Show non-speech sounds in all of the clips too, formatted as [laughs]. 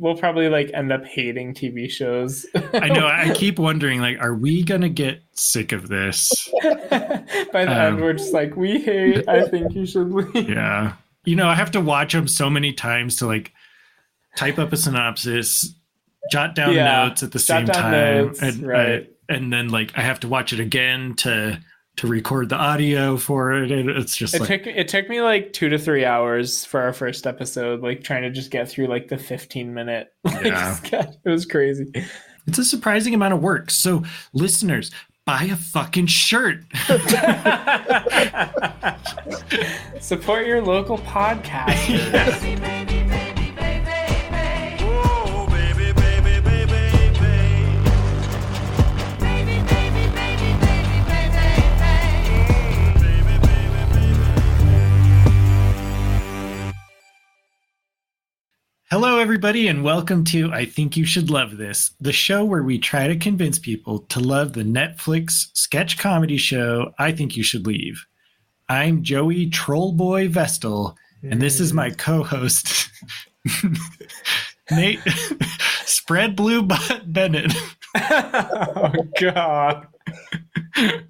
we'll probably like end up hating TV shows. I know. I [laughs] keep wondering, like, are we gonna get sick of this? [laughs] By the um, end, we're just like, we hate. I [laughs] think you should leave. Yeah. You know, I have to watch them so many times to like type up a synopsis, jot down yeah, notes at the same time, notes, and, right. I, and then like I have to watch it again to to record the audio for it. It's just it like, took it took me like two to three hours for our first episode, like trying to just get through like the fifteen minute. [laughs] Like, yeah. it was crazy. It's a surprising amount of work. So, listeners, buy a fucking shirt. [laughs] [laughs] Support your local podcast. Hello, everybody, and welcome to I Think You Should Love This, the show where we try to convince people to love the Netflix sketch comedy show I Think You Should Leave. I'm Joey Trollboy Vestal, and this is my co host, [laughs] Nate [laughs] Spread Blue Bennett. [laughs] oh, God. [laughs]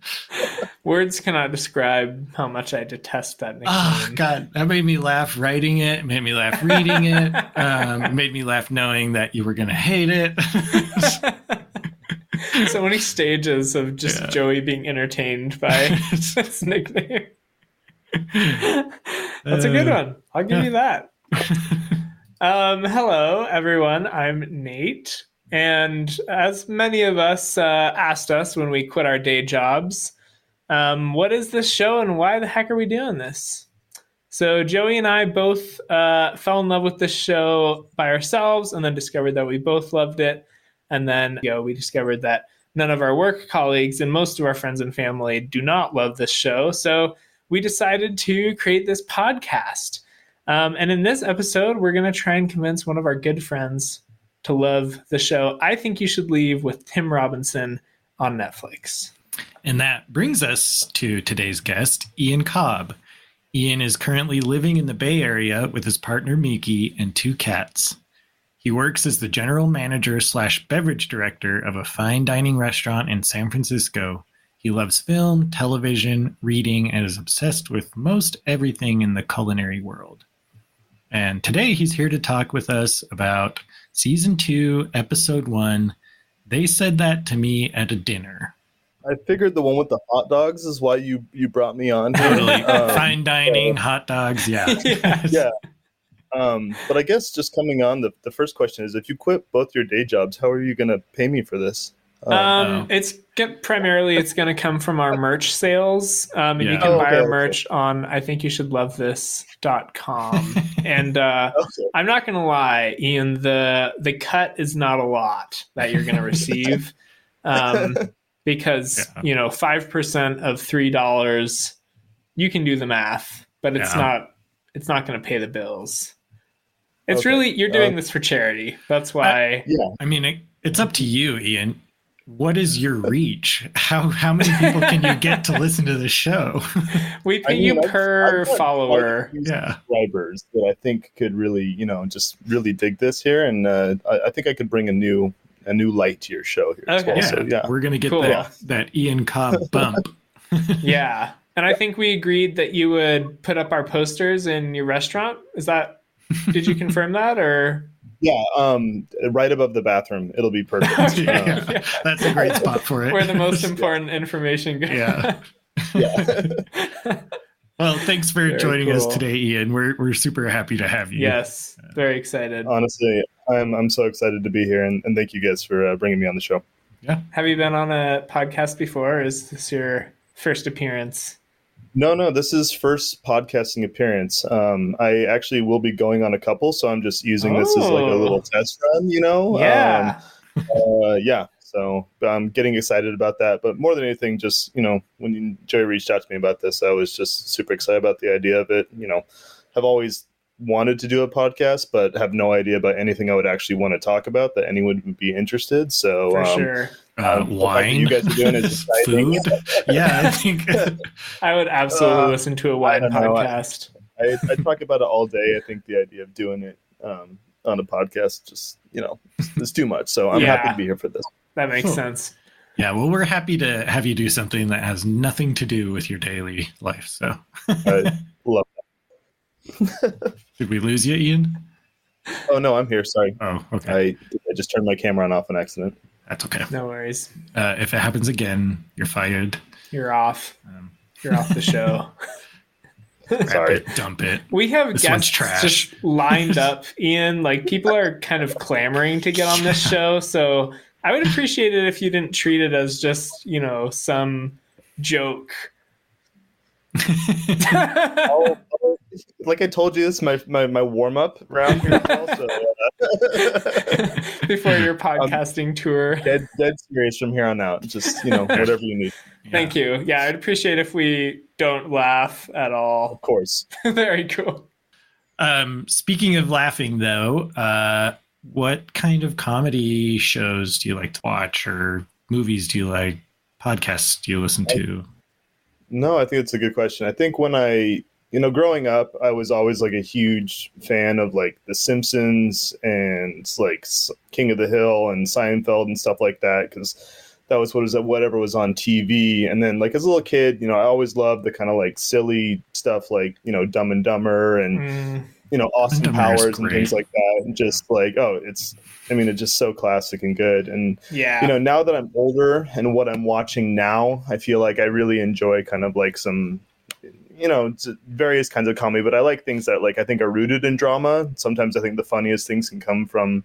Words cannot describe how much I detest that nickname. Oh God, that made me laugh writing it. Made me laugh reading it. [laughs] Um, made me laugh knowing that you were gonna hate it. [laughs] so many stages of just yeah. Joey being entertained by this nickname. That's a good uh, one. I'll give you that. Um, hello, everyone. I'm Nate. And as many of us uh, asked us when we quit our day jobs, um, what is this show and why the heck are we doing this? So Joey and I both uh, fell in love with this show by ourselves, and then discovered that we both loved it. And then you know, we discovered that none of our work colleagues and most of our friends and family do not love this show. So we decided to create this podcast. Um, and in this episode, we're going to try and convince one of our good friends to love the show. I think you should leave with Tim Robinson on Netflix. And that brings us to today's guest, Ian Cobb. Ian is currently living in the Bay Area with his partner Miki and two cats. He works as the general manager slash beverage director of a fine dining restaurant in San Francisco. He loves film, television, reading, and is obsessed with most everything in the culinary world. And today he's here to talk with us about season two, episode one. They said that to me at a dinner. I figured the one with the hot dogs is why you you brought me on. Totally, [laughs] um, fine dining, hot dogs, yeah, [laughs] yes. yeah. Um, but I guess just coming on, the, the first question is: if you quit both your day jobs, how are you going to pay me for this? Um, um, it's get, primarily it's going to come from our merch sales, um, and yeah. you can oh, buy our merch okay. on I think you should love this.com. [laughs] and uh, okay. I'm not going to lie, Ian, the the cut is not a lot that you're going [laughs] to receive, um, [laughs] because yeah. you know five percent of three dollars, you can do the math, but it's yeah. not it's not going to pay the bills. It's okay. really you're doing uh, this for charity. That's why. I, yeah, I mean it, it's up to you, Ian what is your reach? How how many people can you get to listen to the show? [laughs] we pay I mean, you per I've, I've follower. Yeah, subscribers that I think could really, you know, just really dig this here, and uh, I, I, think I could bring a new a new light to your show here. Okay. Well. Yeah. So, yeah, we're gonna get cool. that that Ian Cobb [laughs] bump. yeah, and I think we agreed that you would put up our posters in your restaurant. Is that? Did you confirm that or? Yeah, um, right above the bathroom. It'll be perfect. [laughs] yeah, [laughs] yeah. That's a great spot for it. Where the most [laughs] important information goes. Yeah. yeah. well, thanks for very joining cool. us today, Ian. We're we're super happy to have you. Yes, very excited. Honestly, I'm I'm so excited to be here, and, and thank you guys for uh, bringing me on the show. Yeah. Have you been on a podcast before? is this your first appearance? No, no, this is first podcasting appearance. Um, I actually will be going on a couple, so I'm just using oh. this as like a little oh. test run, you know? Yeah. Um, uh, yeah. So I'm getting excited about that. But more than anything, just, you know, when Joey reached out to me about this, I was just super excited about the idea of it. You know, have always wanted to do a podcast, but have no idea about anything I would actually want to talk about that anyone would be interested. So, For um, sure. Uh, um, wine, you guys are doing is [laughs] food. yeah, I think [laughs] I would absolutely uh, listen to a wine podcast. I, I, I, talk about it all day. I think the idea of doing it um, on a podcast just you know, it's too much. So I'm happy to be here for this. That makes Cool. sense. Yeah, well, we're happy to have you do something that has nothing to do with your daily life. So, I love. [laughs] did we lose you, Ian? Oh no, I'm here. Sorry, Oh, okay. I I just turned my camera on off on accident. That's okay. No worries. Uh, if it happens again, you're fired. You're off. Um, You're off the show. [laughs] [laughs] wrap Sorry. it, dump it. We have This one's guests trash. just lined [laughs] up, Ian. Like people are kind of clamoring to get on this show, so I would appreciate it if you didn't treat it as just you know some joke. Oh, oh, like I told you, this is my my, my warm up round here. Paul, so, uh, [laughs] Before your [laughs] podcasting tour. dead dead serious from here on out. Just you know whatever you need. Yeah. [laughs] Thank you. Yeah, I'd appreciate if we don't laugh at all. Of course. Very cool. Um, speaking of laughing, though, uh, what kind of comedy shows do you like to watch, or movies do you like? Podcasts do you listen to? No, I think it's a good question. I think when I, you know, growing up, I was always like a huge fan of like The Simpsons and like King of the Hill and Seinfeld and stuff like that because that was what was whatever was on TV. And then like as a little kid, you know, I always loved the kind of like silly stuff like you know Dumb and Dumber and Mm, you know Austin Dumb and Dumber Powers and things like that. And just like oh, it's I mean it's just so classic and good and yeah. you know now that i'm older and what i'm watching now i feel like i really enjoy kind of like some you know various kinds of comedy but i like things that like i think are rooted in drama. Sometimes i think the funniest things can come from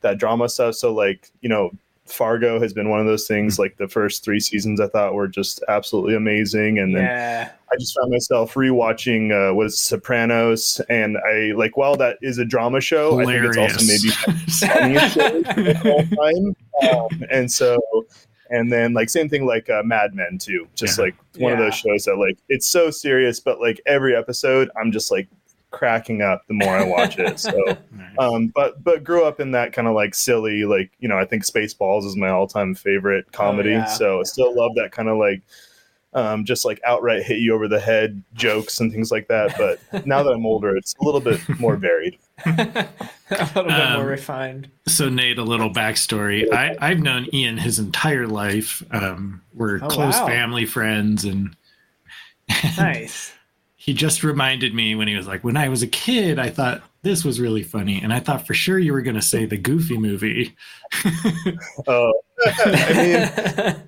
that drama stuff. So like you know fargo has been one of those things. Like the first three seasons i thought were just absolutely amazing. And then yeah. I just found myself rewatching uh, was Sopranos, and I like while that is a drama show, I think it's also maybe [laughs] funniest show of all time. [laughs] Um, and so, and then like same thing like uh, Mad Men too, just Yeah. like one of those shows that like it's so serious, but like every episode, I'm just like cracking up the more I watch it. So, [laughs] Nice. um, but but grew up in that kind of like silly, like you know, I think Spaceballs is my all time favorite comedy. yeah. So I still love that kind of like. Um, just like outright hit you over the head jokes and things like that. But [laughs] now that I'm older, it's a little bit more varied. [laughs] a little bit Um, more refined. So, Nate, a little backstory. I, I've known Ian his entire life. Um, we're Oh, close wow. family friends, and [laughs] Nice. he just reminded me when he was like, "When I was a kid, I thought this was really funny, and I thought for sure you were going to say the Goofy movie." Oh, I mean,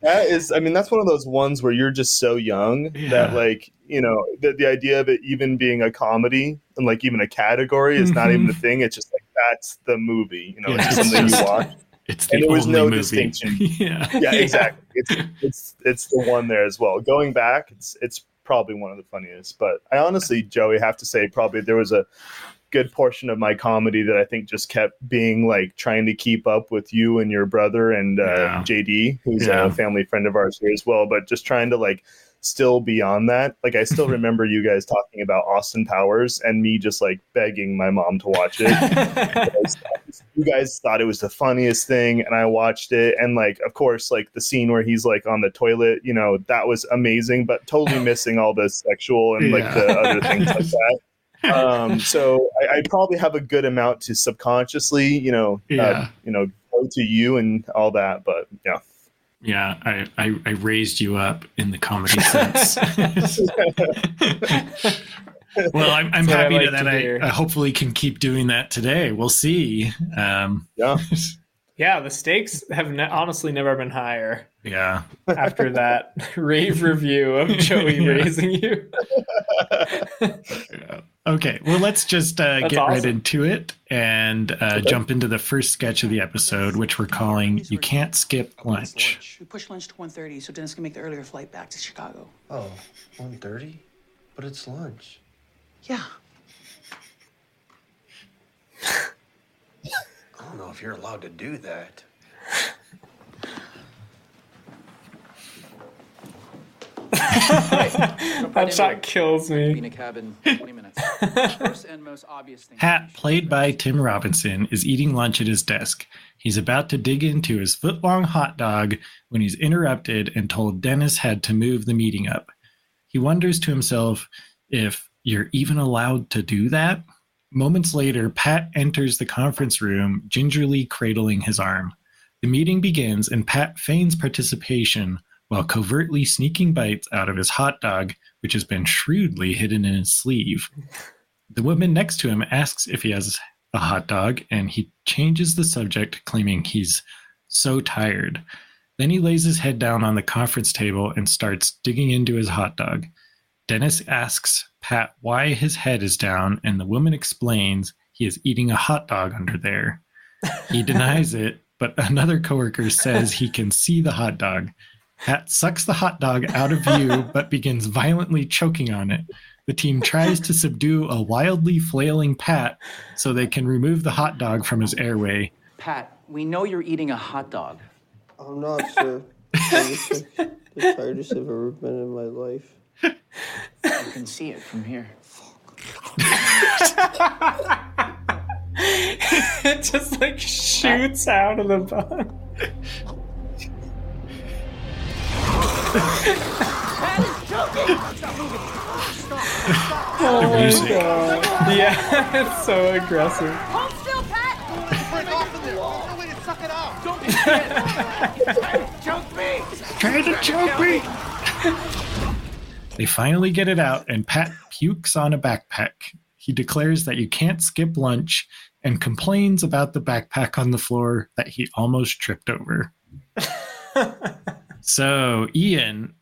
that is i mean that's one of those ones where you're just so young Yeah. that like you know the, the idea of it even being a comedy and like even a category is not even mm-hmm. a thing it's just like that's the movie you know Yeah, it's just something you watch It's the And there was no movie. distinction. [laughs] yeah. yeah Yeah. exactly it's it's it's the one there as well going back it's it's probably one of the funniest but i honestly joey have to say probably there was a good portion of my comedy that i think just kept being like trying to keep up with you and your brother and uh, Yeah. jd who's Yeah. a family friend of ours here as well but just trying to like still beyond that like i still [laughs] remember you guys talking about austin powers and me just like begging my mom to watch it [laughs] you guys thought it was the funniest thing and i watched it and like of course like the scene where he's like on the toilet you know that was amazing but totally [laughs] missing all the sexual and like the other things like that um [laughs] so I, I probably have a good amount to subconsciously you know uh, you know go to you and all that but yeah Yeah, I, I, I raised you up in the comedy sense. [laughs] well, I'm, I'm That's I happy like that to I. I hopefully can keep doing that today. We'll see. Um, yeah [laughs] yeah, the stakes have ne- honestly never been higher yeah. after [laughs] that rave review of Joey [laughs] Yeah. raising you. Yeah. Okay, well, let's just uh, That's get right into it and uh, jump into the first sketch of the episode, which we're calling "You Can't Skip Lunch." We pushed lunch to 1.30 so Dennis can make the earlier flight back to Chicago. Oh, 1.30? But it's lunch. Yeah. I don't know if you're allowed to do that. [laughs] [laughs] That shot kills me. in a cabin 20 minutes. First and most obvious thing. Pat, played by Tim Robinson, is eating lunch at his desk. He's about to dig into his foot long hot dog when he's interrupted and told Dennis had to move the meeting up. He wonders to himself if you're even allowed to do that. Moments later, Pat enters the conference room, gingerly cradling his arm. The meeting begins, and Pat feigns participation while covertly sneaking bites out of his hot dog, which has been shrewdly hidden in his sleeve. The woman next to him asks if he has a hot dog, and he changes the subject, claiming he's so tired. Then he lays his head down on the conference table and starts digging into his hot dog. Dennis asks Pat why his head is down, and the woman explains he is eating a hot dog under there. He [laughs] denies it, but another coworker says he can see the hot dog. Pat sucks the hot dog out of view, [laughs] but begins violently choking on it. The team tries to subdue a wildly flailing Pat so they can remove the hot dog from his airway. Pat, we know you're eating a hot dog. I'm not sure. It's the tightest I've ever been in my life. You can see it from here. [laughs] it just like shoots out of the bun. Oh my music. god. Yeah, it's so aggressive. Hold still, Pat! Trying to choke me! They finally get it out, and Pat pukes on a backpack. He declares that you can't skip lunch and complains about the backpack on the floor that he almost tripped over. [laughs] so, Ian,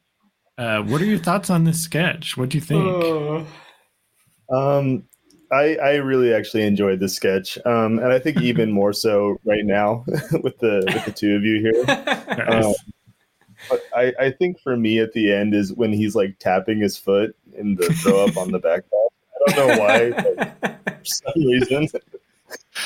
uh, what are your thoughts on this sketch? What do you think? Oh. Um, I I really actually enjoyed this sketch, um, and I think even more so right now [laughs] with the with the two of you here. [laughs] Um, but I, I think for me at the end is when he's like tapping his foot in the throw up on the backpack. I don't know why, but for some reason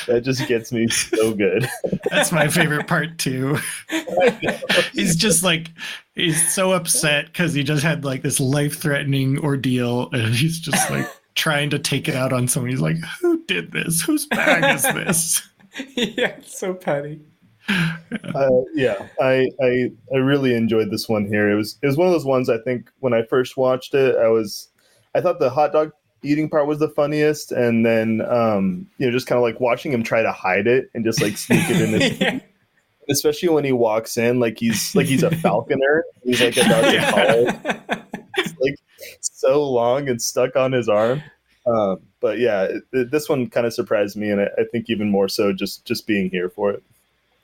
that just gets me so good. That's my favorite part too. [laughs] he's just like he's so upset because he just had like this life-threatening ordeal, and he's just like trying to take it out on someone. He's like, "Who did this? Whose bag is this?" [laughs] yeah, it's so petty. uh, yeah, I, I I really enjoyed this one here. It was it was one of those ones I think when I first watched it, I was I thought the hot dog eating part was the funniest, and then um, you know just kind of like watching him try to hide it and just like sneak it in [laughs] his. Yeah. Especially when he walks in, like he's like he's a [laughs] falconer. He's like about to call. It's [laughs] like so long and stuck on his arm. Um, but yeah, it, it- this one kind of surprised me, and I, I think even more so just just being here for it.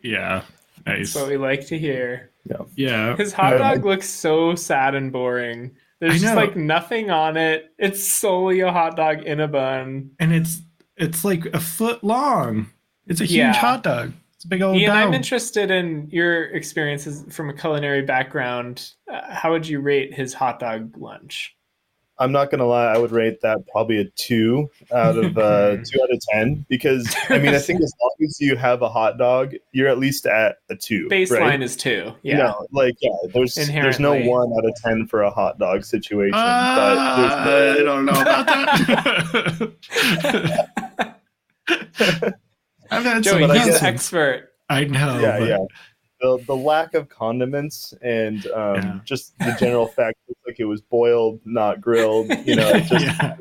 Yeah, nice. That's what we like to hear. Yeah, yeah. His hot Yeah. dog looks so sad and boring. There's just like nothing on it. It's solely a hot dog in a bun. and it's it's like a foot long. It's a huge Yeah. hot dog. It's a big old Ian, I'm interested in your experiences from a culinary background. Uh, how would you rate his hot dog lunch? I'm not gonna lie, I would rate that probably a two out of uh, [laughs] two out of ten because I mean I think [laughs] as long as you have a hot dog, you're at least at a two. Baseline right? is two. Yeah. No, like yeah, there's there's no one out of ten for a hot dog situation. Uh, but there's I don't know about that. [laughs] I've had Joey, but I he's guess- the expert. I know. yeah, but- yeah. The, the lack of condiments and um, Yeah. just the general [laughs] fact it's like it was boiled, not grilled. You know, just [laughs] yeah.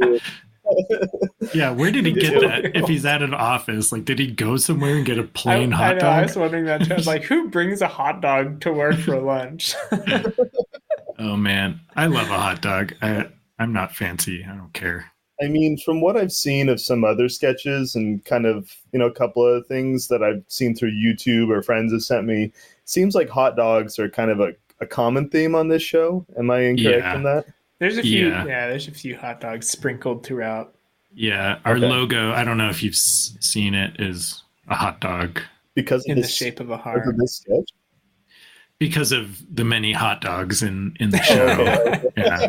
Yeah, where did he get that? If he's at an office, like, did he go somewhere and get a plain I hot know, I dog? was wondering that too. I was like, who brings a hot dog to work for lunch? [laughs] Oh man, I love a hot dog. I, I'm not fancy. I don't care. I mean, from what I've seen of some other sketches and kind of, you know, a couple of things that I've seen through YouTube or friends have sent me, seems like hot dogs are kind of a, a common theme on this show. Am I incorrect Yeah. in that? There's a few, Yeah. yeah. There's a few hot dogs sprinkled throughout. Yeah, our Okay. logo. I don't know if you've s- seen it. Is a hot dog Because of in the shape of a heart. of this sketch? Because of the many hot dogs in in the [laughs] Oh, show. yeah.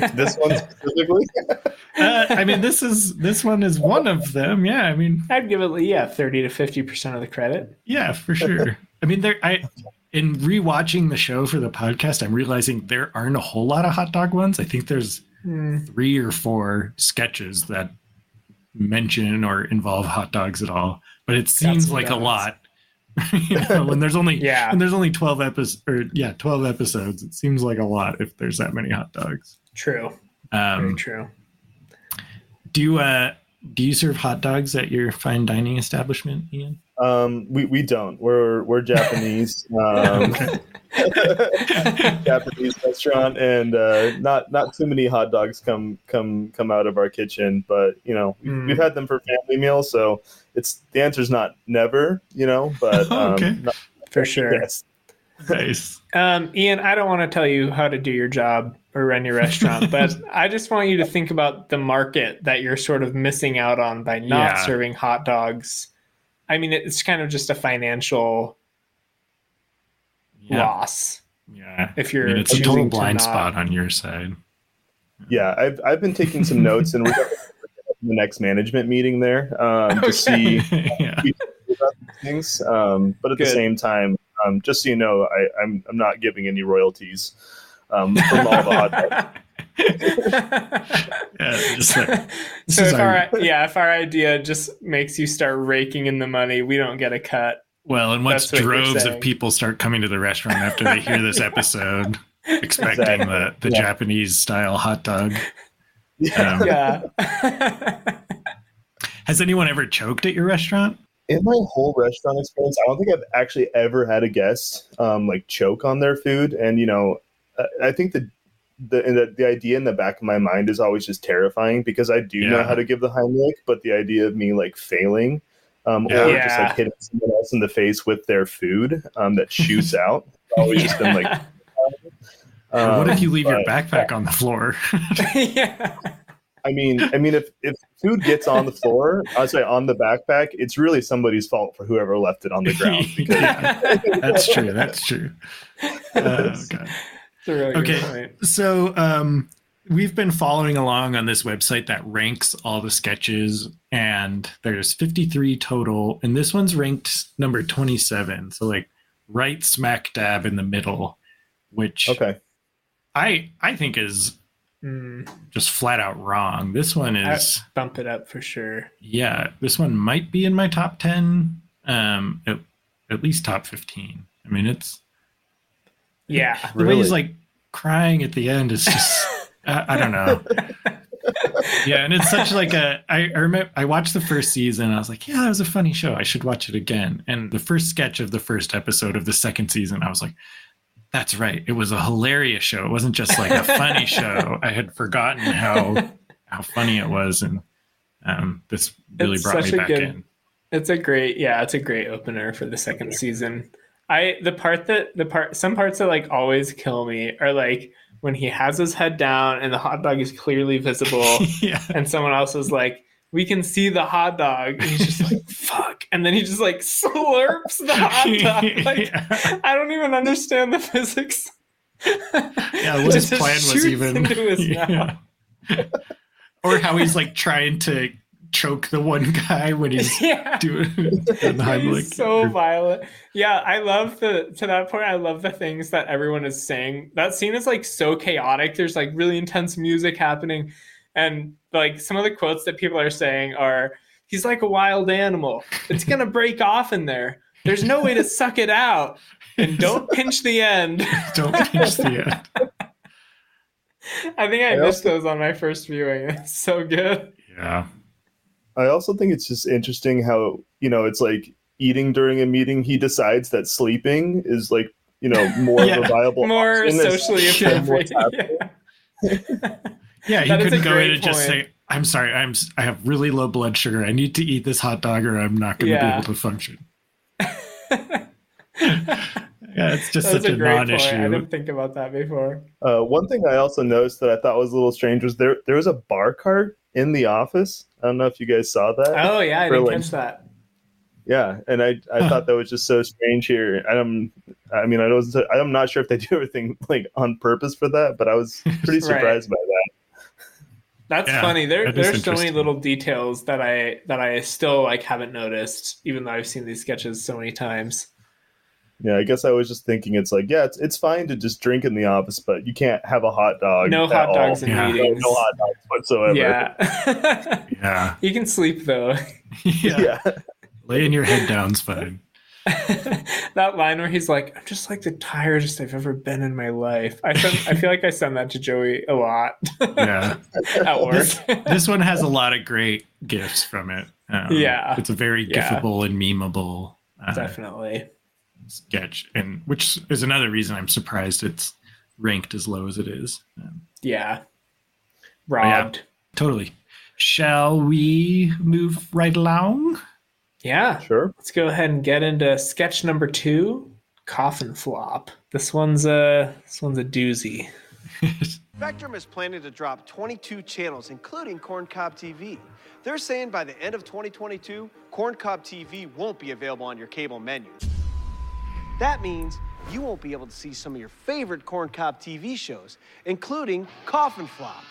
like this one specifically? [laughs] Uh, I mean, this is this one is one of them. Yeah, I mean, I'd give it, yeah, thirty to fifty percent of the credit. yeah, for sure. I mean, there. I in rewatching the show for the podcast, I'm realizing there aren't a whole lot of hot dog ones. I think there's Hmm. three or four sketches that mention or involve hot dogs at all. But it seems like a lot. [laughs] you know, when there's only Yeah. when there's only twelve episodes or yeah, twelve episodes, it seems like a lot if there's that many hot dogs. True. Very Um, true. do uh do you serve hot dogs at your fine dining establishment, Ian? Um, we, we don't. We're we're Japanese. [laughs] Um, [laughs] Japanese restaurant, and uh, not not too many hot dogs come come come out of our kitchen. But you know, we- Mm. we've had them for family meals, so it's the answer's not never. You know, but [laughs] um, Okay. not- For sure. yes. Nice. Um, Ian, I don't want to tell you how to do your job or run your restaurant, but I just want you to think about the market that you're sort of missing out on by not Yeah. serving hot dogs. I mean, it's kind of just a financial Yeah. loss Yeah. if you're mean, it's a total blind not- spot on your side. Yeah, I've I've been taking some notes, and we're going [laughs] to the next management meeting there um, to see [laughs] yeah. things. Um, but at the same time, um, just so you know, I, I'm I'm not giving any royalties um, from all the hot dogs. [laughs] Yeah, just like, [laughs] so if our- our yeah, if our idea just makes you start raking in the money, we don't get a cut. well, and once what droves of people start coming to the restaurant after they hear this [laughs] episode, expecting Exactly. the, the Yeah. Japanese style hot dog. [laughs] Um, Yeah. Has anyone ever choked at your restaurant? In my whole restaurant experience, I don't think I've actually ever had a guest um, like choke on their food. And you know, I, I think the the, and the the idea in the back of my mind is always just terrifying because I do know how to give the Heimlich, but the idea of me like failing um, Yeah. or just like hitting someone else in the face with their food um, that shoots [laughs] out, it's always just been like. [laughs] Or what if um, you leave your backpack on the floor? [laughs] yeah. I mean, I mean, if if food gets on the floor, I say on the backpack, it's really somebody's fault for whoever left it on the ground. Because that's true. That's true. Oh, God. It's a really Okay. So um, we've been following along on this website that ranks all the sketches, and there's 53 total, and this one's ranked number 27. So like right smack dab in the middle, which okay, I I think is Mm, just flat out wrong. This one is bump it up for sure. yeah, this one might be in my top 10, um, at, at least top 15. I mean, it's Yeah. the way Really? he's like crying at the end is just [laughs] I, I don't know. Yeah and it's such like a I, I remember i watched the first season and i was like yeah that was a funny show. I should watch it again. And the first sketch of the first episode of the second season i was like that's right. It was a hilarious show. It wasn't just like a funny [laughs] show. I had forgotten how how funny it was. And um, this really It's brought me back good- in. It's a great, yeah, it's a great opener for the second season. I the part that the part some parts that like always kill me are like when he has his head down and the hot dog is clearly visible [laughs] yeah and someone else is like we can see the hot dog and he's just [laughs] like fuck and then he just like slurps the hot [laughs] dog like Yeah. I don't even understand the physics. Yeah, what his plan was even. into his Yeah. or how he's like trying to choke the one [laughs] guy when he's [laughs] yeah. doing the [laughs] Heimlich. He's so violent. Yeah, I love the to that point. I love the things that everyone is saying. That scene is like so chaotic. There's like really intense music happening, and like some of the quotes that people are saying are, "He's like a wild animal. It's gonna break off in there. There's no way to suck it out, and don't pinch the end." Don't pinch the end. I think I I missed also- those on my first viewing. It's so good. Yeah. I also think it's just interesting how you know it's like eating during a meeting. He decides that sleeping is like you know [laughs] more Yeah. of a viable, More option socially Yeah, appropriate. [laughs] Yeah. Yeah, he That is a couldn't go in great and just say, "I'm sorry, I'm I have really low blood sugar. I need to eat this hot dog, or I'm not going to Yeah. be able to function." [laughs] yeah, it's just That's such a a, great point. I non-issue. didn't think about that before. Uh, one thing I also noticed that I thought was a little strange was there there was a bar cart in the office. I don't know if you guys saw that. Oh yeah, I didn't like, catch that. Yeah, and I I Huh. thought that was just so strange here. I'm I mean I was I'm not sure if they do [laughs] everything like on purpose for that, but I was [laughs] pretty Right. surprised by that. That's Yeah, funny. There, that is there's so many little details that I that I still like haven't noticed, even though I've seen these sketches so many times. Yeah, I guess I was just thinking it's like yeah, it's it's fine to just drink in the office, but you can't have a hot dog. no at hot all. dogs in Yeah. No, meetings. no hot dogs whatsoever. yeah. [laughs] Yeah, you can sleep though. [laughs] yeah. yeah. Laying your head down's fine. [laughs] that line where he's like, "I'm just like the tiredest I've ever been in my life." I send, I feel like I send that to Joey a lot Yeah. at work. This, this one has a lot of great gifs from it. Um, Yeah. It's a very Yeah. gifable and memeable uh, Definitely. Sketch, and which is another reason I'm surprised it's ranked as low as it is. Um, Yeah. yeah. Robbed. totally. Shall we move right along? Yeah. Sure. Let's go ahead and get into sketch number two, coffin flop. This one's a this one's a doozy. [laughs] Spectrum is planning to drop 22 channels, including Corncob TV. They're saying by the end of 2022, Corncob TV won't be available on your cable menu. That means you won't be able to see some of your favorite corn cob TV shows, including Coffin Flop.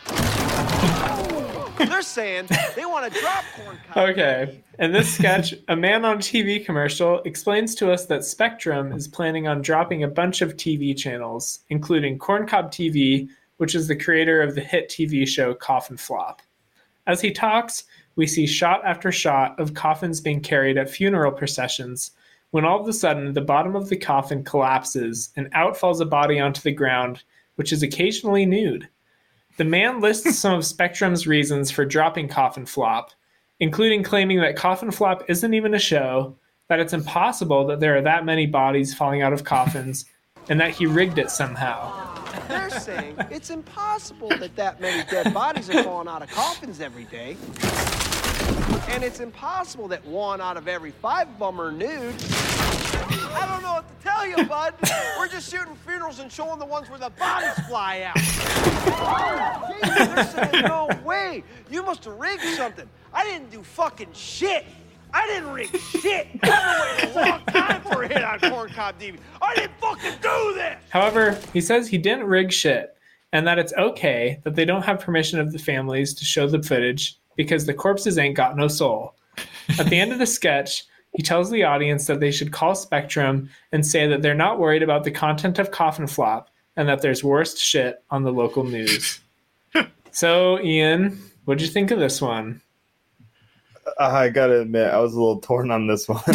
They're saying they want to drop Corncob. Okay. In this sketch, a man on a TV commercial explains to us that Spectrum is planning on dropping a bunch of TV channels, including Corn Cob TV, which is the creator of the hit TV show Coffin Flop. As he talks, we see shot after shot of coffins being carried at funeral processions, when all of a sudden the bottom of the coffin collapses and out falls a body onto the ground, which is occasionally nude. The man lists [laughs] some of Spectrum's reasons for dropping Coffin Flop, including claiming that Coffin Flop isn't even a show, that it's impossible that there are that many bodies falling out of coffins, [laughs] and that he rigged it somehow. They're saying it's impossible that that many dead bodies are falling out of coffins every day. And it's impossible that one out of every five of them are nude. I don't know what to tell you, bud. We're just shooting funerals and showing the ones where the bodies fly out. Saying, no way. You must have rigged something. I didn't do fucking shit. I didn't rig shit. Waiting a long time for a hit on Corncob TV. I didn't fucking do this. However, he says he didn't rig shit, and that it's okay that they don't have permission of the families to show the footage because the corpses ain't got no soul. At the end of the sketch, he tells the audience that they should call Spectrum and say that they're not worried about the content of Coffin Flop and that there's worst shit on the local news. [laughs] so, Ian, what'd you think of this one? Uh, I gotta admit, I was a little torn on this one. [laughs]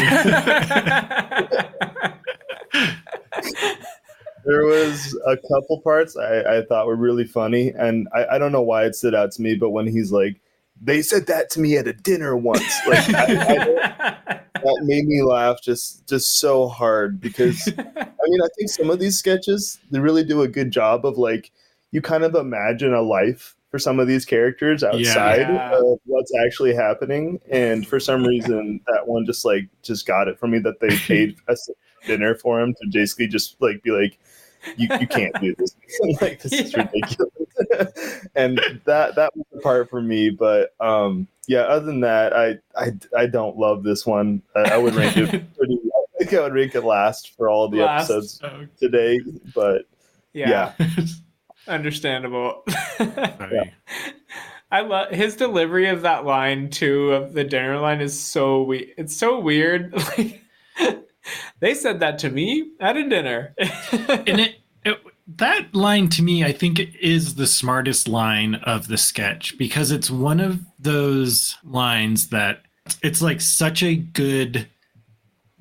there was a couple parts I, I thought were really funny, and I, I don't know why it stood out to me, but when he's like, "They said that to me at a dinner once," like I, I, [laughs] that made me laugh just just so hard because I mean I think some of these sketches they really do a good job of like you kind of imagine a life for some of these characters outside Yeah. of what's actually happening. And for some reason that one just like just got it for me that they [laughs] paid us dinner for him to basically just like be like you, you can't do this [laughs] like this is ridiculous and that that was the part for me but um yeah other than that i i, I don't love this one I, I would rank it [laughs] pretty i think i would rank it last for all the Last. episodes Oh, today but yeah, yeah [laughs] understandable. sorry. I love his delivery of that line too of the dinner line is so we it's so weird. Like they said that to me at a dinner. [laughs] and it, it that line to me i think is the smartest line of the sketch because it's one of those lines that it's like such a good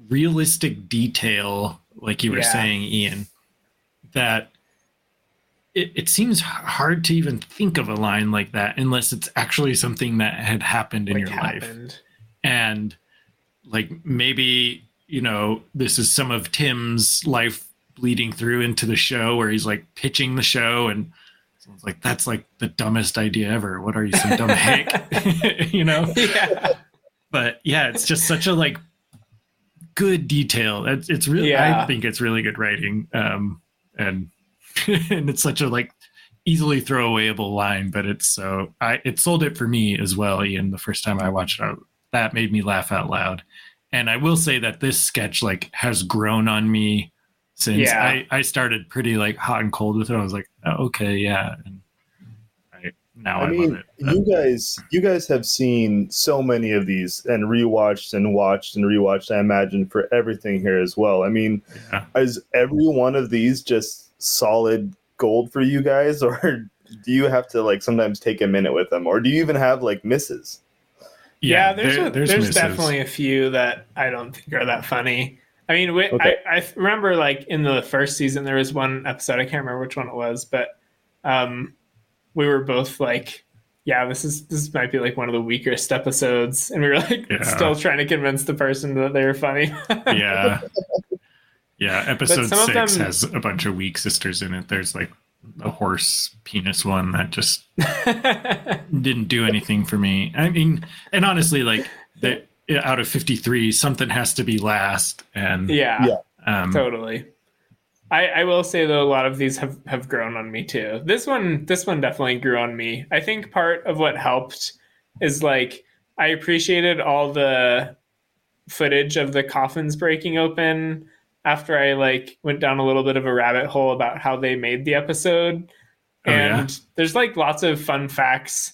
realistic detail like you were Yeah. saying ian that it, it seems hard to even think of a line like that unless it's actually something that had happened in Like, your life and like maybe you know this is some of tim's life bleeding through into the show where he's like pitching the show and someone's like that's like the dumbest idea ever. What are you some dumb hick? [laughs] You know? [laughs] Yeah. but yeah it's just such a like good detail. It's, it's really Yeah. i think it's really good writing um and [laughs] and it's such a like easily throwawayable line but it's so i it sold it for me as well ian the first time i watched it. I, that made me laugh out loud and i will say that this sketch like has grown on me since Yeah. i i started pretty like hot and cold with it i was like oh, okay yeah and I, now i, I mean, love it you guys, you guys have seen so many of these and rewatched and watched and rewatched. I imagine for everything here as well. I mean, Yeah. is every one of these just solid gold for you guys, [laughs] or do you have to like sometimes take a minute with them, or do you even have like misses? Yeah, there's there- a, there's, misses. definitely a few that I don't think are that funny. I mean, we, Okay. I, I remember like in the first season there was one episode I can't remember which one it was, but um, we were both like, "Yeah, this is this might be like one of the weakest episodes," and we were like Yeah. still trying to convince the person that they were funny. Yeah. [laughs] Yeah, episode six them- has a bunch of weak sisters in it. There's like a horse penis one that just [laughs] didn't do anything for me. I mean, and honestly, like the, out of 53, something has to be last. And yeah, Yeah. um, totally. I, I will say though a lot of these have, have grown on me too. This one this one definitely grew on me. I think part of what helped is like I appreciated all the footage of the coffins breaking open after I like went down a little bit of a rabbit hole about how they made the episode. Oh, yeah? and there's like lots of fun facts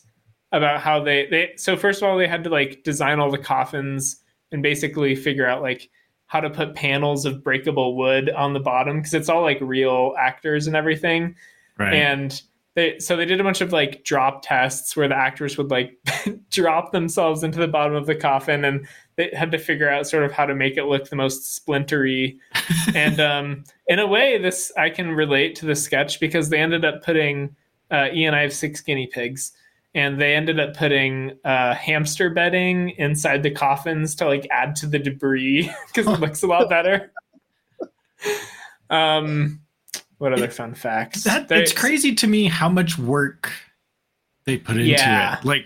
about how they they so first of all they had to like design all the coffins and basically figure out like how to put panels of breakable wood on the bottom because it's all like real actors and everything right. and they so they did a bunch of like drop tests where the actors would like [laughs] drop themselves into the bottom of the coffin and they had to figure out sort of how to make it look the most splintery. [laughs] And um in a way this i can relate to the sketch because they ended up putting uh, e and i have six guinea pigs and they ended up putting uh, hamster bedding inside the coffins to like add to the debris [laughs] because it looks a lot better. Um what other fun facts that, They- it's crazy to me how much work they put into Yeah. it. Like,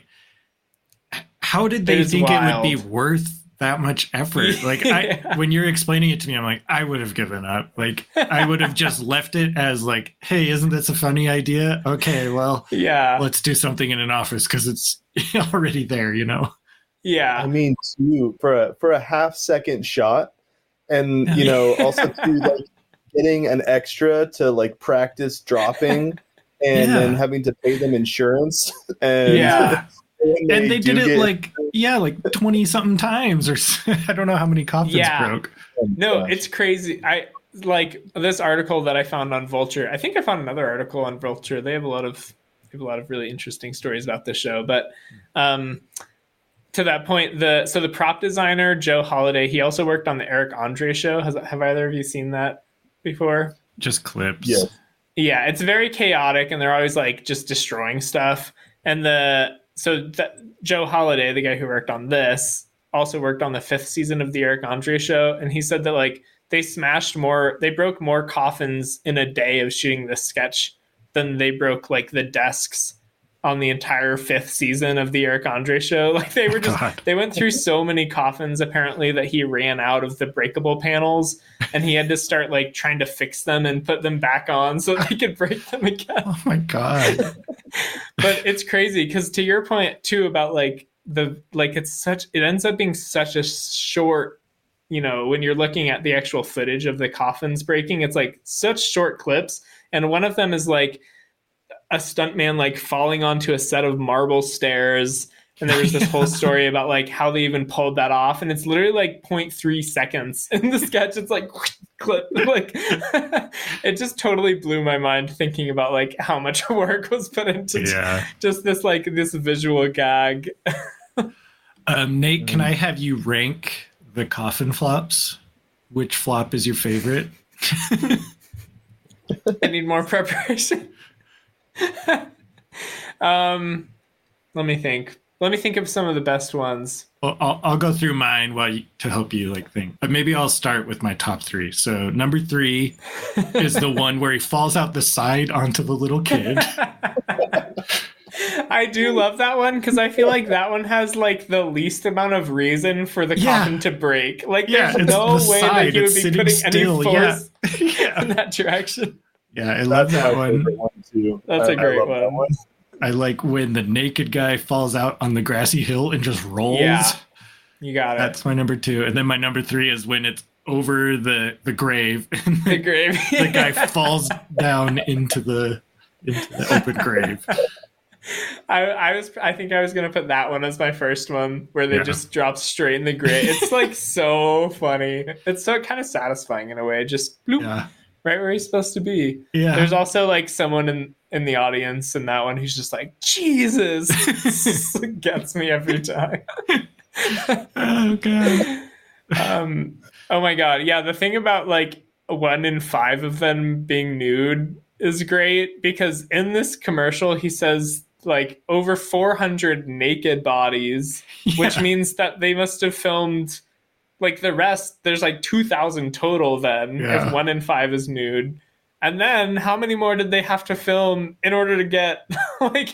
how did they is think it would be worth that much effort? [laughs] Like, Yeah. I, when you're explaining it to me, I'm like, I would have given up. Like, I would have just [laughs] left it as like, hey, isn't this a funny idea? Okay, well, yeah let's do something in an office because it's [laughs] already there, you know? yeah I mean, too, for a for a half second shot, and you know, also to like getting an extra to like practice dropping, [laughs] and Yeah. then having to pay them insurance, [laughs] and Yeah. when and they did do it get- like, yeah, like 20 something times or [laughs] i don't know how many coffins Yeah. broke. No, Gosh. it's crazy. I like this article that I found on Vulture. I think I found another article on Vulture. They have a lot of have a lot of really interesting stories about this show. But um, to that point, the so the prop designer Joe Holiday, he also worked on the Eric Andre show. Has have either of you seen that before? Just clips. Yeah. Yeah, it's very chaotic, and they're always like just destroying stuff. And the so th- Joe Holiday, the guy who worked on this, also worked on the fifth season of the Eric Andre show, and he said that like they smashed more, they broke more coffins in a day of shooting this sketch than they broke like the desks on the entire fifth season of the Eric Andre show. [laughs] Like they were just God. they went through so many coffins apparently that he ran out of the breakable panels and he had to start like trying to fix them and put them back on so he could break them again. Oh my God. [laughs] [laughs] But it's crazy because to your point too about like the like it's such it ends up being such a short you know when you're looking at the actual footage of the coffins breaking it's like such short clips and one of them is like a stuntman like falling onto a set of marble stairs and there was this whole [laughs] story about like how they even pulled that off and it's literally like 0.3 seconds [laughs] in the sketch it's like [laughs] clip like it just totally blew my mind thinking about like how much work was put into Yeah. just this like this visual gag Um, Nate, can I have you rank the coffin flops? Which flop is your favorite? i need more preparation [laughs] um let me think let me think of some of the best ones Well, I'll, I'll go through mine while you, to help you like think. But maybe I'll start with my top three. So number three is the [laughs] one where he falls out the side onto the little kid. [laughs] I do love that one because I feel like that one has like the least amount of reason for the Yeah. coffin to break. Like, Yeah, there's no the way side, that he would it's be putting still, any yeah. force yeah, in that direction. Yeah, I love That's that one. one too. That's a a great that one. I like when the naked guy falls out on the grassy hill and just rolls. Yeah, you got it. That's my number two. And then my number three is when it's over the the grave [laughs] and the grave. the guy falls down into the into the open grave. I, I was I think I was gonna put that one as my first one where they Yeah. just drop straight in the grave. It's like so funny. It's so kind of satisfying in a way. Just bloop, Yeah. Right where he's supposed to be. Yeah. There's also like someone in in the audience in that one who's just like Jesus [laughs] [laughs] gets me every time. oh god. um, Oh my god. Yeah, the thing about like one in five of them being nude is great because in this commercial he says like over 400 naked bodies, which means that they must have filmed like the rest. There's like 2,000 total then Yeah. if one in five is nude. And then how many more did they have to film in order to get [laughs] like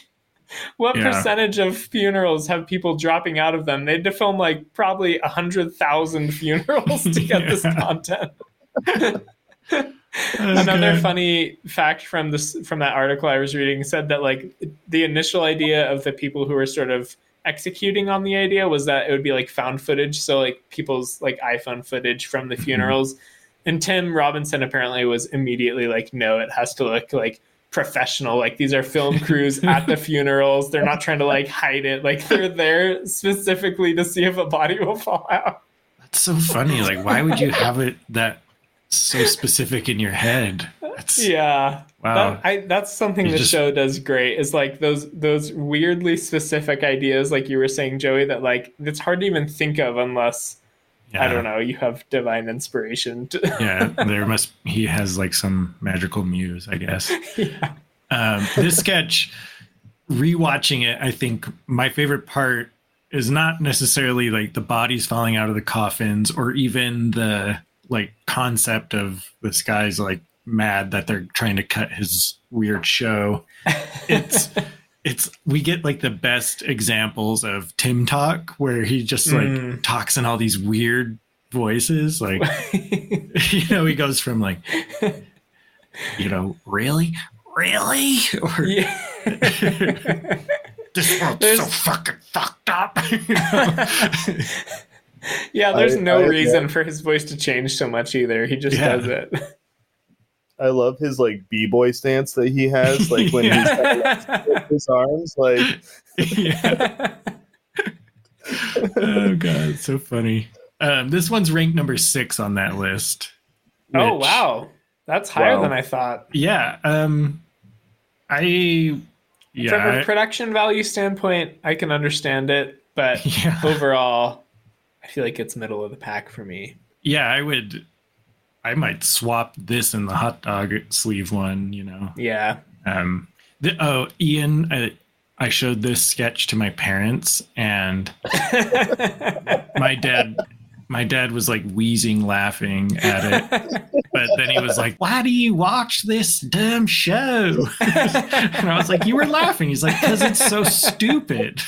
what Yeah. percentage of funerals have people dropping out of them? They had to film like probably a hundred thousand [laughs] funerals to get this content. [laughs] Another Okay. funny fact from this from that article I was reading said that like the initial idea of the people who were sort of executing on the idea was that it would be like found footage, so like people's like iPhone footage from the mm-hmm. funerals. And Tim Robinson apparently was immediately like, no, it has to look like professional. Like these are film crews [laughs] at the funerals. They're not trying to like hide it. Like they're [laughs] there specifically to see if a body will fall out. That's so funny. Like, why would you have it that so specific in your head? That's Yeah. Wow. That, I, that's something You the just- show does great is like those those weirdly specific ideas like you were saying Joey that like it's hard to even think of unless I don't know you have divine inspiration to, [laughs] yeah, there must he has like some magical muse, I guess. [laughs] yeah. Um, this sketch, rewatching it, I think my favorite part is not necessarily like the bodies falling out of the coffins or even the like concept of this guy's like mad that they're trying to cut his weird show. [laughs] It's it's we get like the best examples of Tim talk where he just like Mm. talks in all these weird voices like [laughs] [laughs] you know he goes from like you know really really or yeah. this world's so fucking fucked up You know? [laughs] yeah, there's I- no I- reason for his voice to change so much either. He just Yeah. does it. I love his like b boy stance that he has, like when he's [laughs] with his arms, like yeah [laughs] oh god so funny um this one's ranked number six on that list oh wow. That's higher Wow. than I thought. yeah um i yeah From a I- production value standpoint, I can understand it, but yeah overall, I feel like it's middle of the pack for me. yeah i would i might swap this and the hot dog sleeve one you know Yeah. um the, oh ian I, I showed this sketch to my parents and [laughs] my dad my dad was like wheezing laughing at it but then he was like why do you watch this dumb show [laughs] and i was like you were laughing he's like because it's so stupid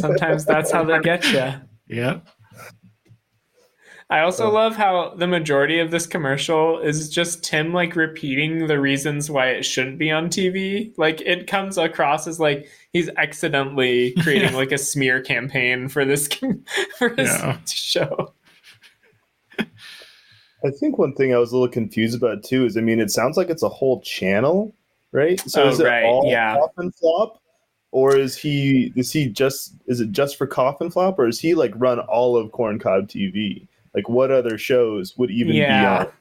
Sometimes that's how they get you. [laughs] yep I also oh. love how the majority of this commercial is just Tim like repeating the reasons why it shouldn't be on TV. Like it comes across as like he's accidentally [laughs] creating Yeah. like a smear campaign for this [laughs] for his Yeah. show. I think one thing I was a little confused about too is I mean it sounds like it's a whole channel, right? So Oh, is it right, all yeah. coffin flop? Or is he is he just is it just for coffin flop or is he like run all of corncob TV? Like what other shows would even Yeah. be on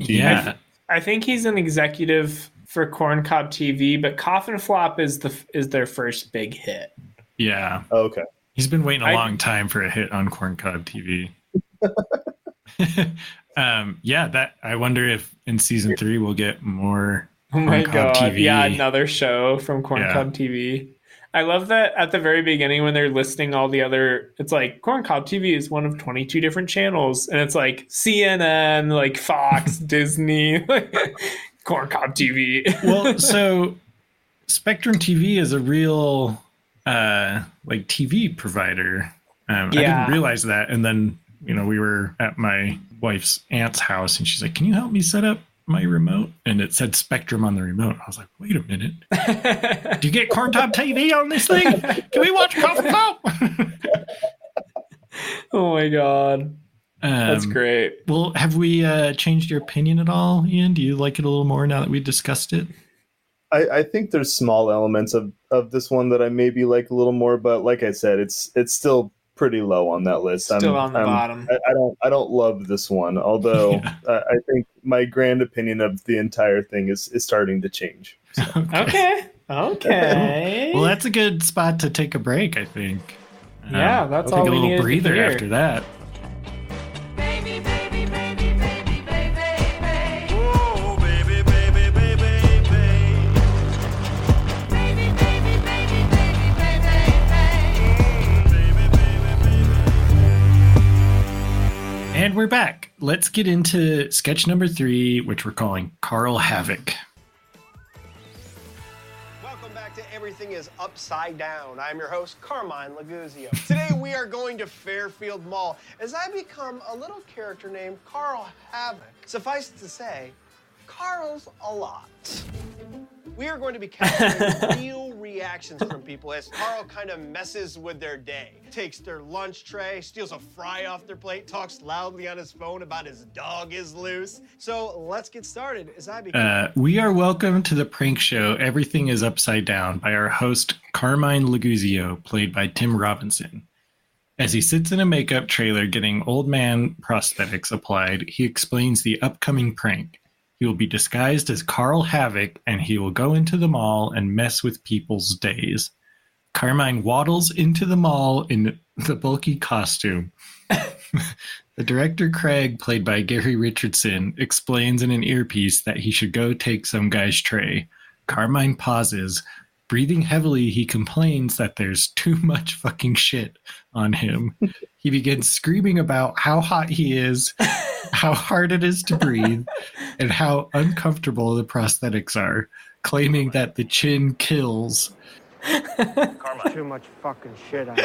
Corncob TV? yeah I think he's an executive for Corncob TV, but Coffin Flop is the is their first big hit. yeah Okay. he's been waiting a I- long time for a hit on corncob tv [laughs] um yeah that i wonder if in season three we'll get more Oh my Corncob god! TV. Yeah, another show from Corncob TV. I love that at the very beginning when they're listing all the other. It's like Corncob TV is one of twenty two different channels, and it's like CNN, like Fox, [laughs] Disney, [laughs] like Corncob TV. well [laughs] so spectrum tv is a real uh like tv provider um, i didn't realize that and then you know we were at my wife's aunt's house and she's like can you help me set up my remote and it said spectrum on the remote. I was like wait a minute. Do you get [laughs] corncob tv on this thing? Can we watch coffin flop [laughs] oh my god, that's Um, great. well have we uh changed your opinion at all ian? Do you like it a little more now that we discussed it? I, I think there's small elements of, of this one that I maybe like a little more, but like I said, it's it's still pretty low on that list. Still on the bottom. I, I don't I don't love this one, although [laughs] Yeah. uh, I think my grand opinion of the entire thing is is starting to change. [laughs] Okay, okay. [laughs] Well, that's a good spot to take a break, I think. Um, Yeah, that's I'll all take a we little breather after that. We're back. Let's get into sketch number three, which we're calling Karl Havoc. Welcome back to Everything is Upside Down. I'm your host, Carmine Laguzio. [laughs] Today we are going to Fairfield Mall as I become a little character named Karl Havoc. Suffice it to say, Karl's a lot. We are going to be capturing [laughs] real reactions from people as Karl kind of messes with their day. Takes their lunch tray, steals a fry off their plate, talks loudly on his phone about his dog is loose. So let's get started as I begin. Uh, we are welcome to the prank show Everything is Upside Down by our host, Carmine Laguzio, played by Tim Robinson. As he sits in a makeup trailer getting old man prosthetics applied, he explains the upcoming prank. He will be disguised as Karl Havoc and he will go into the mall and mess with people's days. Carmine waddles into the mall in the bulky costume. [laughs] the director, Craig, played by Gary Richardson, explains in an earpiece that he should go take some guy's tray. Carmine pauses. Breathing heavily, he complains that there's too much fucking shit on him. he begins screaming about how hot he is, [laughs] how hard it is to breathe, and how uncomfortable the prosthetics are, claiming that the chin kills. Too much fucking shit on me.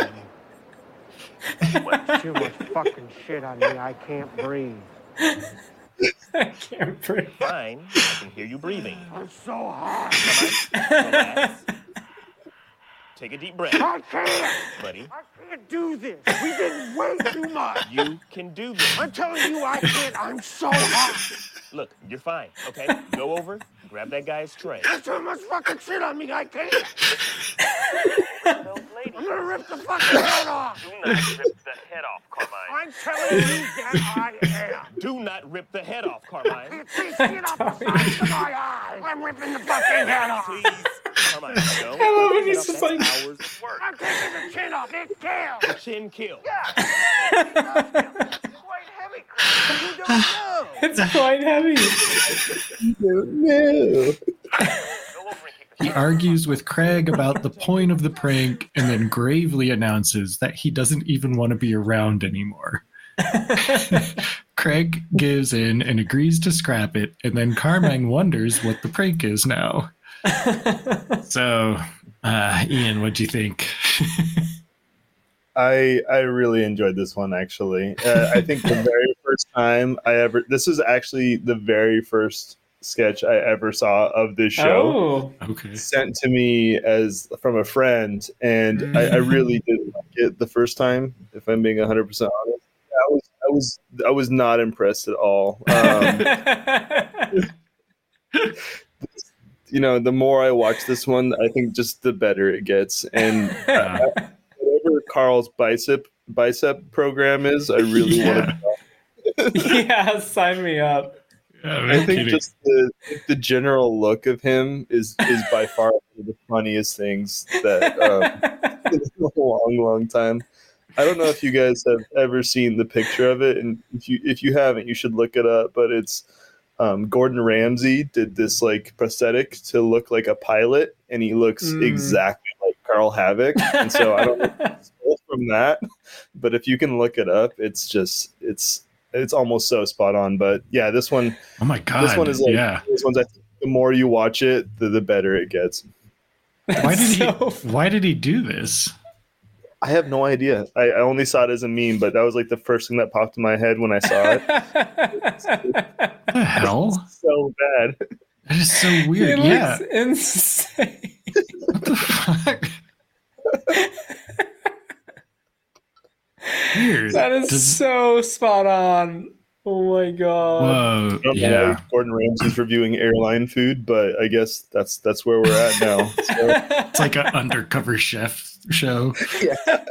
Too much fucking shit on me. I can't breathe. I can't breathe. Fine, I can hear you breathing. I'm so hot. Relax. Take a deep breath, I can't. buddy. I can't do this. We did way too much. You can do this. I'm telling you, I can't. I'm so hot. Look, you're fine, okay? Go over, grab that guy's tray. There's too much fucking shit on me. I can't. I'm gonna rip the fucking head off. Do not rip the head off, Carmine. I'm telling you that I am. Do not rip the head off, Carmine. can't see skin off the sides of my eyes. I'm ripping the fucking head off. Please, Carmine, no. I love when Get he's off just like- hours of work. I'm taking the chin off. It kills. Chin kill. Yeah. [laughs] It's quite heavy. No. Go over and kick the [sighs] He argues with Craig about the point of the prank and then gravely announces that he doesn't even want to be around anymore. [laughs] Craig gives in and agrees to scrap it, and then Carmine wonders what the prank is now. [laughs] So, uh, Ian, what'd you think? [laughs] I I really enjoyed this one actually. Uh, I think the very first time I ever this is actually the very first sketch I ever saw of this show. Oh, okay. Sent to me as from a friend, and I, I really didn't like it the first time. If I'm being 100 percent honest, I was I was I was not impressed at all. Um, [laughs] you know, the more I watch this one, I think just the better it gets. And Uh, whatever Karl's bicep bicep program is, I really want to. [laughs] yeah, sign me up. I think just the the general look of him is is by far [laughs] one of the funniest things that um, [laughs] in a long, long time. I don't know if you guys have ever seen the picture of it, and if you if you haven't, you should look it up. But it's um, Gordon Ramsay did this like prosthetic to look like a pilot, and he looks Mm. exactly like Karl Havoc. And so I don't know if it's stole from that, but if you can look it up, it's just it's it's almost so spot on. But yeah, this one oh my god! this one is like yeah. this one's I think the more you watch it, the, the better it gets. Why did [laughs] So he? Why did he do this? I have no idea. I, I only saw it as a meme, but that was like the first thing that popped in my head when I saw it. What [laughs] the hell? [laughs] so bad. That is so He weird. looks Yeah. insane. What the fuck? Weird. That is Does- so spot on. Oh my god. Whoa. I don't Yeah. why Gordon Ramsay's reviewing airline food, but I guess that's that's where we're at now. So, [laughs] It's like an undercover chef show. Yeah.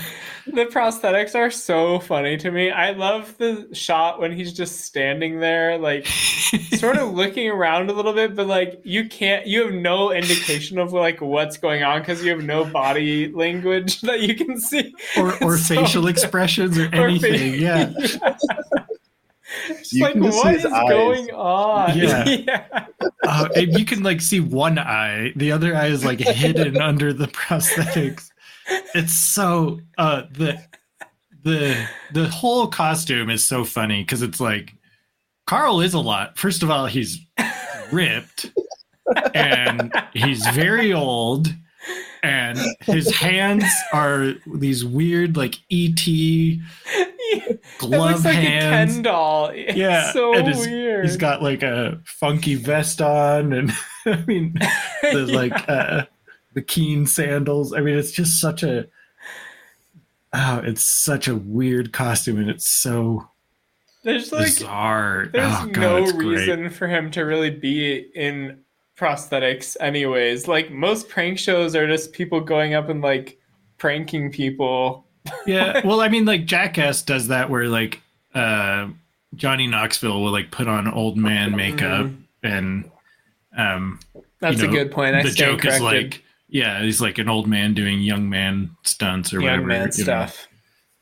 [laughs] The prosthetics are so funny to me. I love the shot when he's just standing there, like [laughs] sort of looking around a little bit, but like you can't, you have no indication of like what's going on because you have no body language that you can see. or or So facial good. expressions or Or anything. fa- yeah. [laughs] Just You like can just see what his is eyes. going on? Yeah. [laughs] yeah. Uh, and you can like see one eye. The other eye is like hidden [laughs] under the prosthetics. It's so uh the the the whole costume is so funny because it's like Karl is a lot. First of all, he's ripped and he's very old and his hands are these weird like ET it glove looks like hands. a Ken doll. It's yeah, so weird. He's got like a funky vest on, and [laughs] I mean, [laughs] the like uh, the keen sandals. I mean, it's just such a oh, it's such a weird costume, and it's so There's like bizarre. there's oh, God, no it's great. reason for him to really be in prosthetics anyways. Like most prank shows are just people going up and like pranking people. Yeah [laughs] well i mean like jackass does that where like uh johnny knoxville will like put on old man makeup and um Mm-hmm. That's you a good point. I the joke is like yeah he's like an old man doing young man stunts or young whatever man stuff.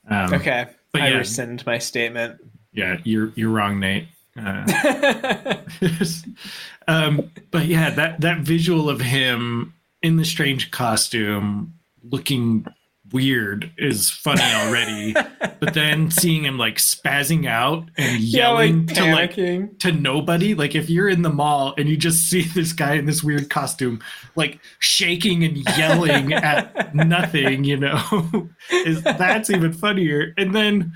Um, Okay. but I yeah. rescind my statement. yeah you're you're wrong nate [laughs] uh, [laughs] um, but yeah, that that visual of him in the strange costume, looking weird, is funny already. [laughs] but then seeing him like spazzing out and yeah, like yelling to like to nobody, like if you're in the mall and you just see [laughs] this guy in this weird costume, like shaking and yelling [laughs] at nothing, you know, is that's even funnier. And then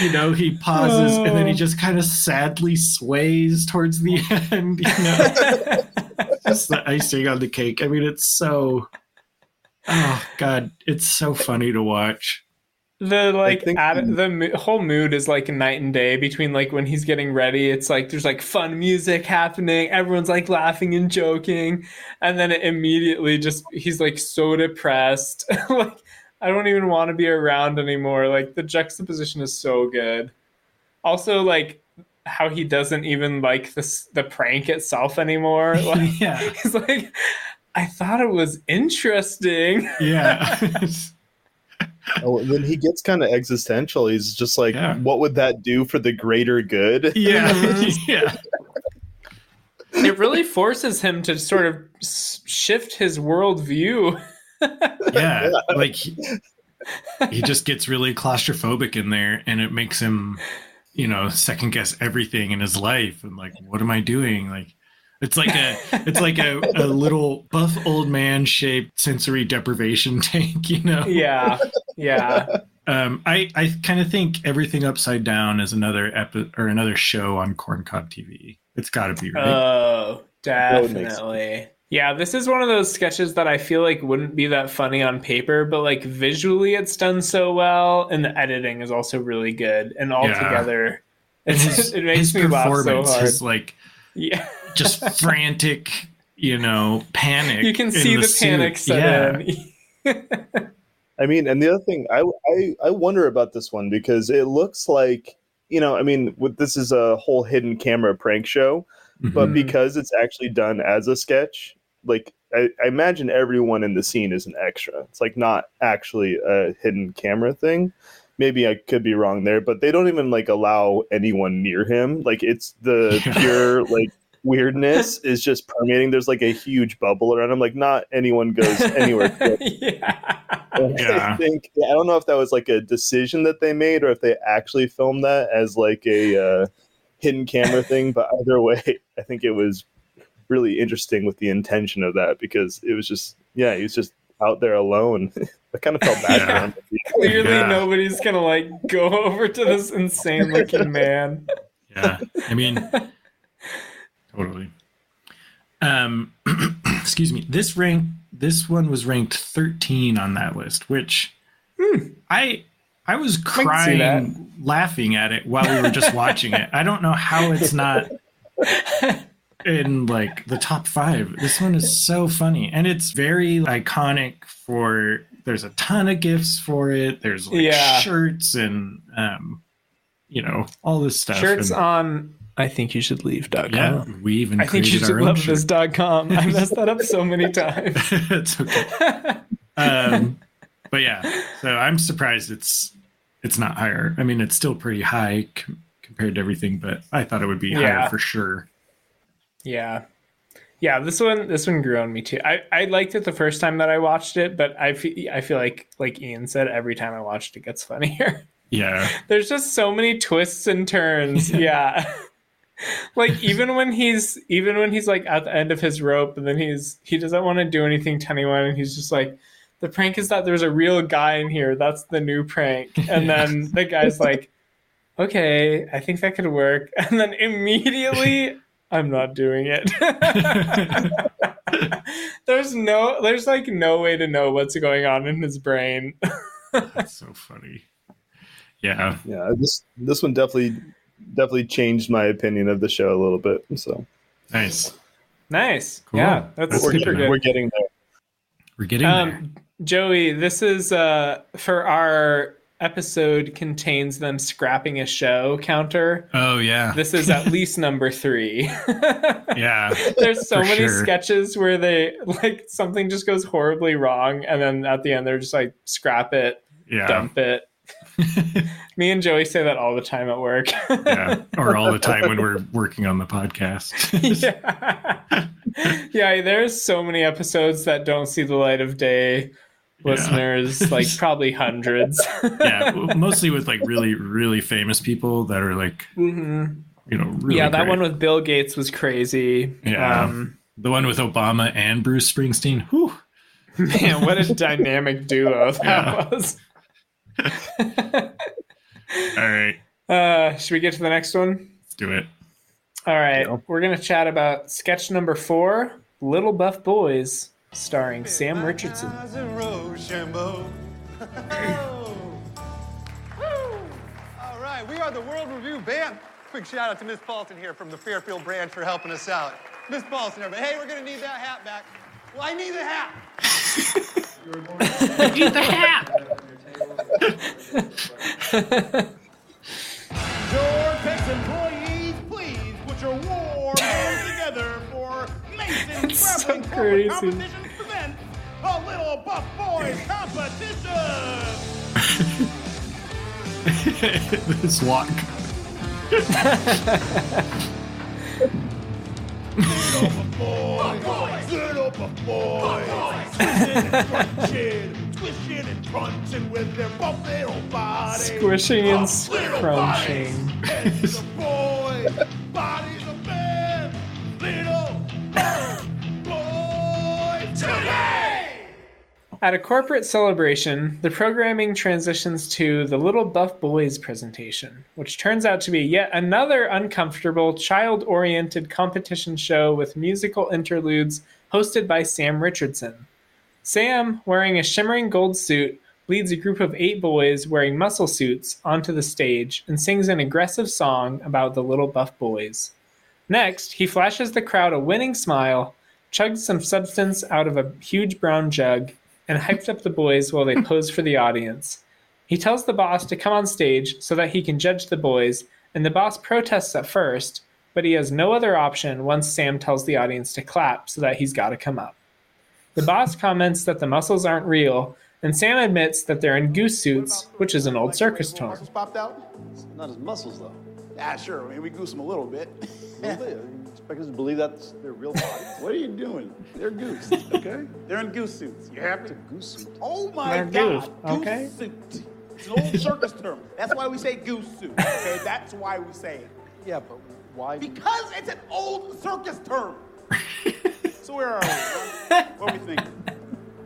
you know, he pauses and then he Oh. just kind of sadly sways towards the end, you know. just the icing on the cake. I mean, it's so oh god, it's so funny to watch. the like think- atti- the mo- whole mood is like night and day between like when he's getting ready it's like there's like fun music happening everyone's like laughing and joking and then it immediately just he's like so depressed. [laughs] Like i don't even want to be around anymore. Like the juxtaposition is so good. Also like how he doesn't even like this the prank itself anymore. [laughs] Like yeah. he's like i thought it was interesting Yeah. [laughs] Oh, then he gets kind of existential. He's just like, Yeah. what would that do for the greater good? yeah. [laughs] Mm-hmm. [laughs] yeah. it really forces him to sort of shift his worldview. Yeah. Like he, he just gets really claustrophobic in there and it makes him, you know, second guess everything in his life and like, what am I doing? Like it's like a it's like a, a little buff old man shaped sensory deprivation [laughs] tank, you know? yeah, yeah, Um, I, I kind of think everything upside down is another epi- or another show on Corncob TV. It's got to be right. oh, definitely. Yeah, this is one of those sketches that I feel like wouldn't be that funny on paper, but like visually, it's done so well, and the editing is also really good, and all Yeah. together, and [laughs] his, it makes his me laugh so hard. his like yeah, just [laughs] frantic, you know, panic. you can see the, suit. panic set yeah. in. [laughs] I mean, and the other thing, I, I I wonder about this one because it looks like you know, I mean, with, this is a whole hidden camera prank show, but Mhm. because it's actually done as a sketch, like I, I imagine everyone in the scene is an extra. It's like not actually a hidden camera thing. Maybe I could be wrong there, but they don't even like allow anyone near him. Like it's the [laughs] Yeah. pure like weirdness [laughs] is just permeating. There's like a huge bubble around him. Like not anyone goes anywhere. [laughs] yeah. Yeah. I think yeah, I don't know if that was like a decision that they made or if they actually filmed that as like a uh, hidden camera thing. But either way, I think it was really interesting with the intention of that because it was just yeah, he was just out there alone. [laughs] I kind of felt bad Yeah. for him. Clearly, Yeah. nobody's gonna like go over to this insane looking man. Yeah. I mean, totally. Um, [clears throat] excuse me. This rank, this one was ranked 13 on that list, which I I was Hmm. crying laughing at it while we were just watching it. I don't know how it's not in like the top five. This one is so funny and it's very iconic for there's a ton of gifs for it. There's like Yeah. shirts and um you know, all this stuff. Shirts and- on I think you should leave.com. yeah, we even I think you created should our own love shirt. this dot com. I messed that up so many [laughs] times. it's okay. Um, but yeah, so I'm surprised it's it's not higher. I mean, it's still pretty high com- compared to everything, but I thought it would be Yeah. higher for sure. Yeah. Yeah, this one this one grew on me too. I, I liked it the first time that I watched it, but I feel I feel like like Ian said, every time I watched it gets funnier. Yeah. [laughs] There's just so many twists and turns. Yeah. Like even when he's even when he's like at the end of his rope and then he's he doesn't want to do anything to anyone and he's just like the prank is that there's a real guy in here. That's the new prank. And then the guy's like, okay, I think that could work. [laughs] And then immediately, I'm not doing it. [laughs] there's no, there's like no way to know what's going on in his brain. [laughs] That's so funny. Yeah. Yeah, this this one definitely definitely changed my opinion of the show a little bit. So Nice. nice. Cool. Yeah, that's That's we're super getting, good. we're getting there. We're getting there. Um, Joey, this is uh, for our episode contains them scrapping a show counter. Oh yeah. This is at least number three. [laughs] yeah. [laughs] There's so For many sure. sketches where they like something just goes horribly wrong, and then at the end they're just like scrap it, Yeah. dump it. [laughs] Me and Joey say that all the time at work. yeah. Or all the time when we're working on the podcast. [laughs] yeah. yeah, there's so many episodes that don't see the light of day. Yeah. Listeners, like probably hundreds. [laughs] yeah. Mostly with like really, really famous people that are like, hmm you know, really yeah, that great. one with Bill Gates was crazy. Yeah. Um, The one with Obama and Bruce Springsteen. Whew. man, what a dynamic duo that Yeah. was. [laughs] All right. Uh, should we get to the next one? Let's do it. All right, Yeah. we're gonna chat about sketch number four, "Little Buff Boys," starring Sam Richardson. [laughs] All right, we are the World Review Band. Quick shout out to Miss Paulson here from the Fairfield branch for helping us out. Miss Paulson, everybody. Hey, we're gonna need that hat back. Well, I need the hat. [laughs] I need the hat. Your Tex employees, please put your warm hands together for Mason It's so crazy. Corporate Competitions presents a Little Buff Boys competition. [laughs] this walk. Little Buff Boys, Little Buff Boys, twisting and crunching, twishing and crunching with their buff little bodies. Squishing and crunching. bodies. Heads of boys, bodies of men, little Boys today. At a corporate celebration, the programming transitions to the Little Buff Boys presentation, which turns out to be yet another uncomfortable, child oriented competition show with musical interludes hosted by Sam Richardson. Sam, wearing a shimmering gold suit, leads a group of eight boys wearing muscle suits onto the stage and sings an aggressive song about the Little Buff Boys. Next, he flashes the crowd a winning smile, chugs some substance out of a huge brown jug, and hypes up the boys while they pose for the audience. He tells the boss to come on stage so that he can judge the boys, and the boss protests at first, but he has no other option once Sam tells the audience to clap so that he's got to come up. The boss comments that the muscles aren't real, and Sam admits that they're in goose suits, which is an old circus term. Muscles popped out? Not his muscles, though. Yeah, sure. I mean, we goose them a little bit. Little [laughs] bit. You expect us to believe that's their real body? What are you doing? They're goose, [laughs] okay? They're in goose suits. You happy? Goose suit. Oh my They're God! goose, okay? Goose suit. It's an old circus term. That's why we say goose suit. Okay, that's why we say it. Yeah, but why? Because it's an old circus term. [laughs] so where are we? What are we thinking?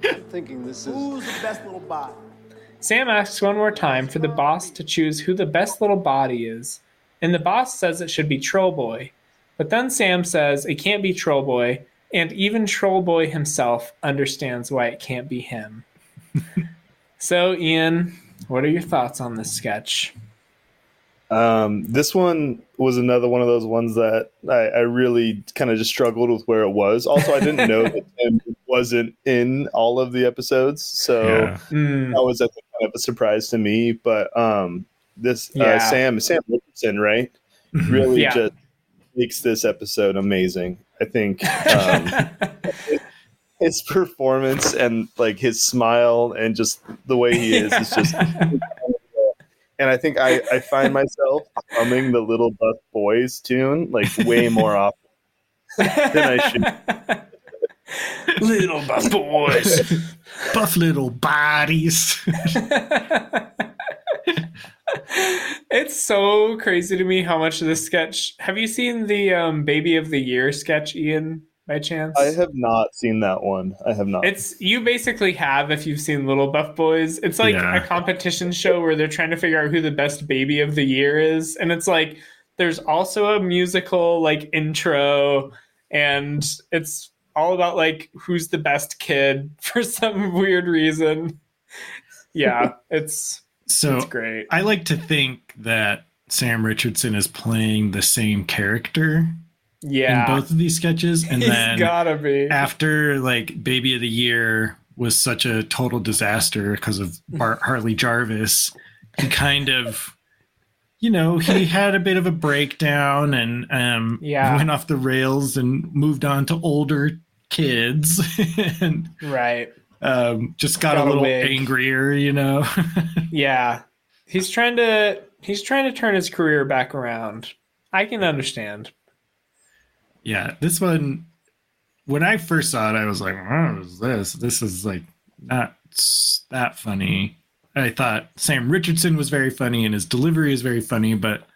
I'm thinking this is. Who's the best little body? Sam asks one more time for the boss to choose who the best little body is, and the boss says it should be Troll Boy. But then Sam says it can't be Troll Boy, and even Troll Boy himself understands why it can't be him. [laughs] so, Ian, what are your thoughts on this sketch? Um, this one was another one of those ones that I, I really kind of just struggled with where it was. Also, I didn't know [laughs] that Tim wasn't in all of the episodes, so Yeah. Hmm, that was I think, kind of a surprise to me. But um, this uh, Sam Sam Richardson, right, really Yeah. just makes this episode amazing. I think um, [laughs] his performance and like his smile and just the way he is is just. [laughs] And I think I, I find myself humming the Little Buff Boys tune like way more often than I should. [laughs] Little Buff Boys. Buff little bodies. [laughs] it's so crazy to me how much of this sketch. Have you seen the um, Baby of the Year sketch, Ian? By chance, I have not seen that one. I have not. It's you basically have if you've seen Little Buff Boys. It's like Yeah. a competition show where they're trying to figure out who the best baby of the year is, and it's like there's also a musical like intro, and it's all about like who's the best kid [laughs] for some weird reason. Yeah, it's So it's great. I like to think that Sam Richardson is playing the same character Yeah, in both of these sketches, and [laughs] he's then gotta be. after like Baby of the Year was such a total disaster because of Bart [laughs] Harley Jarvis, he kind of, you know, he had a bit of a breakdown and um, Yeah. went off the rails and moved on to older kids [laughs] and Right. um, just got, Got a little angrier, you know. Yeah, he's trying to he's trying to turn his career back around. I can understand. Yeah, this one, when I first saw it, I was like, what is this? This is like not that funny. I thought Sam Richardson was very funny and his delivery is very funny, but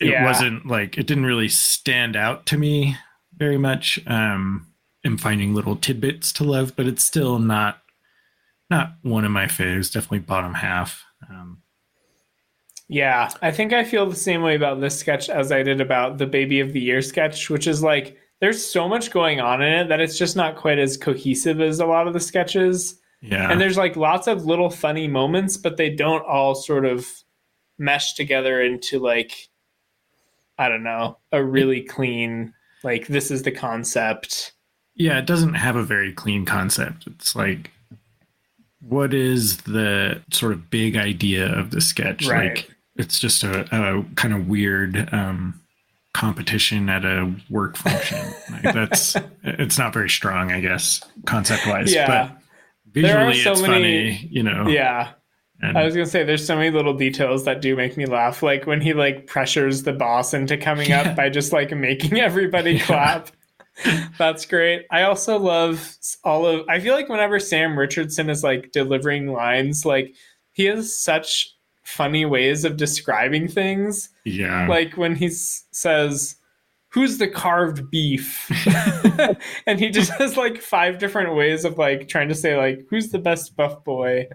it Yeah. wasn't like, it didn't really stand out to me very much. Um, I'm finding little tidbits to love, but it's still not, not one of my faves. Definitely bottom half. Um, Yeah, I think I feel the same way about this sketch as I did about the Baby of the Year sketch, which is like there's so much going on in it that it's just not quite as cohesive as a lot of the sketches. yeah. And there's like lots of little funny moments, but they don't all sort of mesh together into like I don't know, a really clean like this is the concept. yeah it doesn't have a very clean concept it's like what is the sort of big idea of the sketch Right. like it's just a, a kind of weird um competition at a work function [laughs] like that's it's not very strong i guess concept wise Yeah. but visually so it's many- funny you know Yeah. and- I was gonna say there's so many little details that do make me laugh. Like when he like pressures the boss into coming Yeah. up by just like making everybody [laughs] clap. That's great. I also love all of I feel like whenever Sam Richardson is like delivering lines, like he has such funny ways of describing things. yeah Like when he says, Who's the carved beef? [laughs] [laughs] and he just has like five different ways of like trying to say like who's the best buff boy.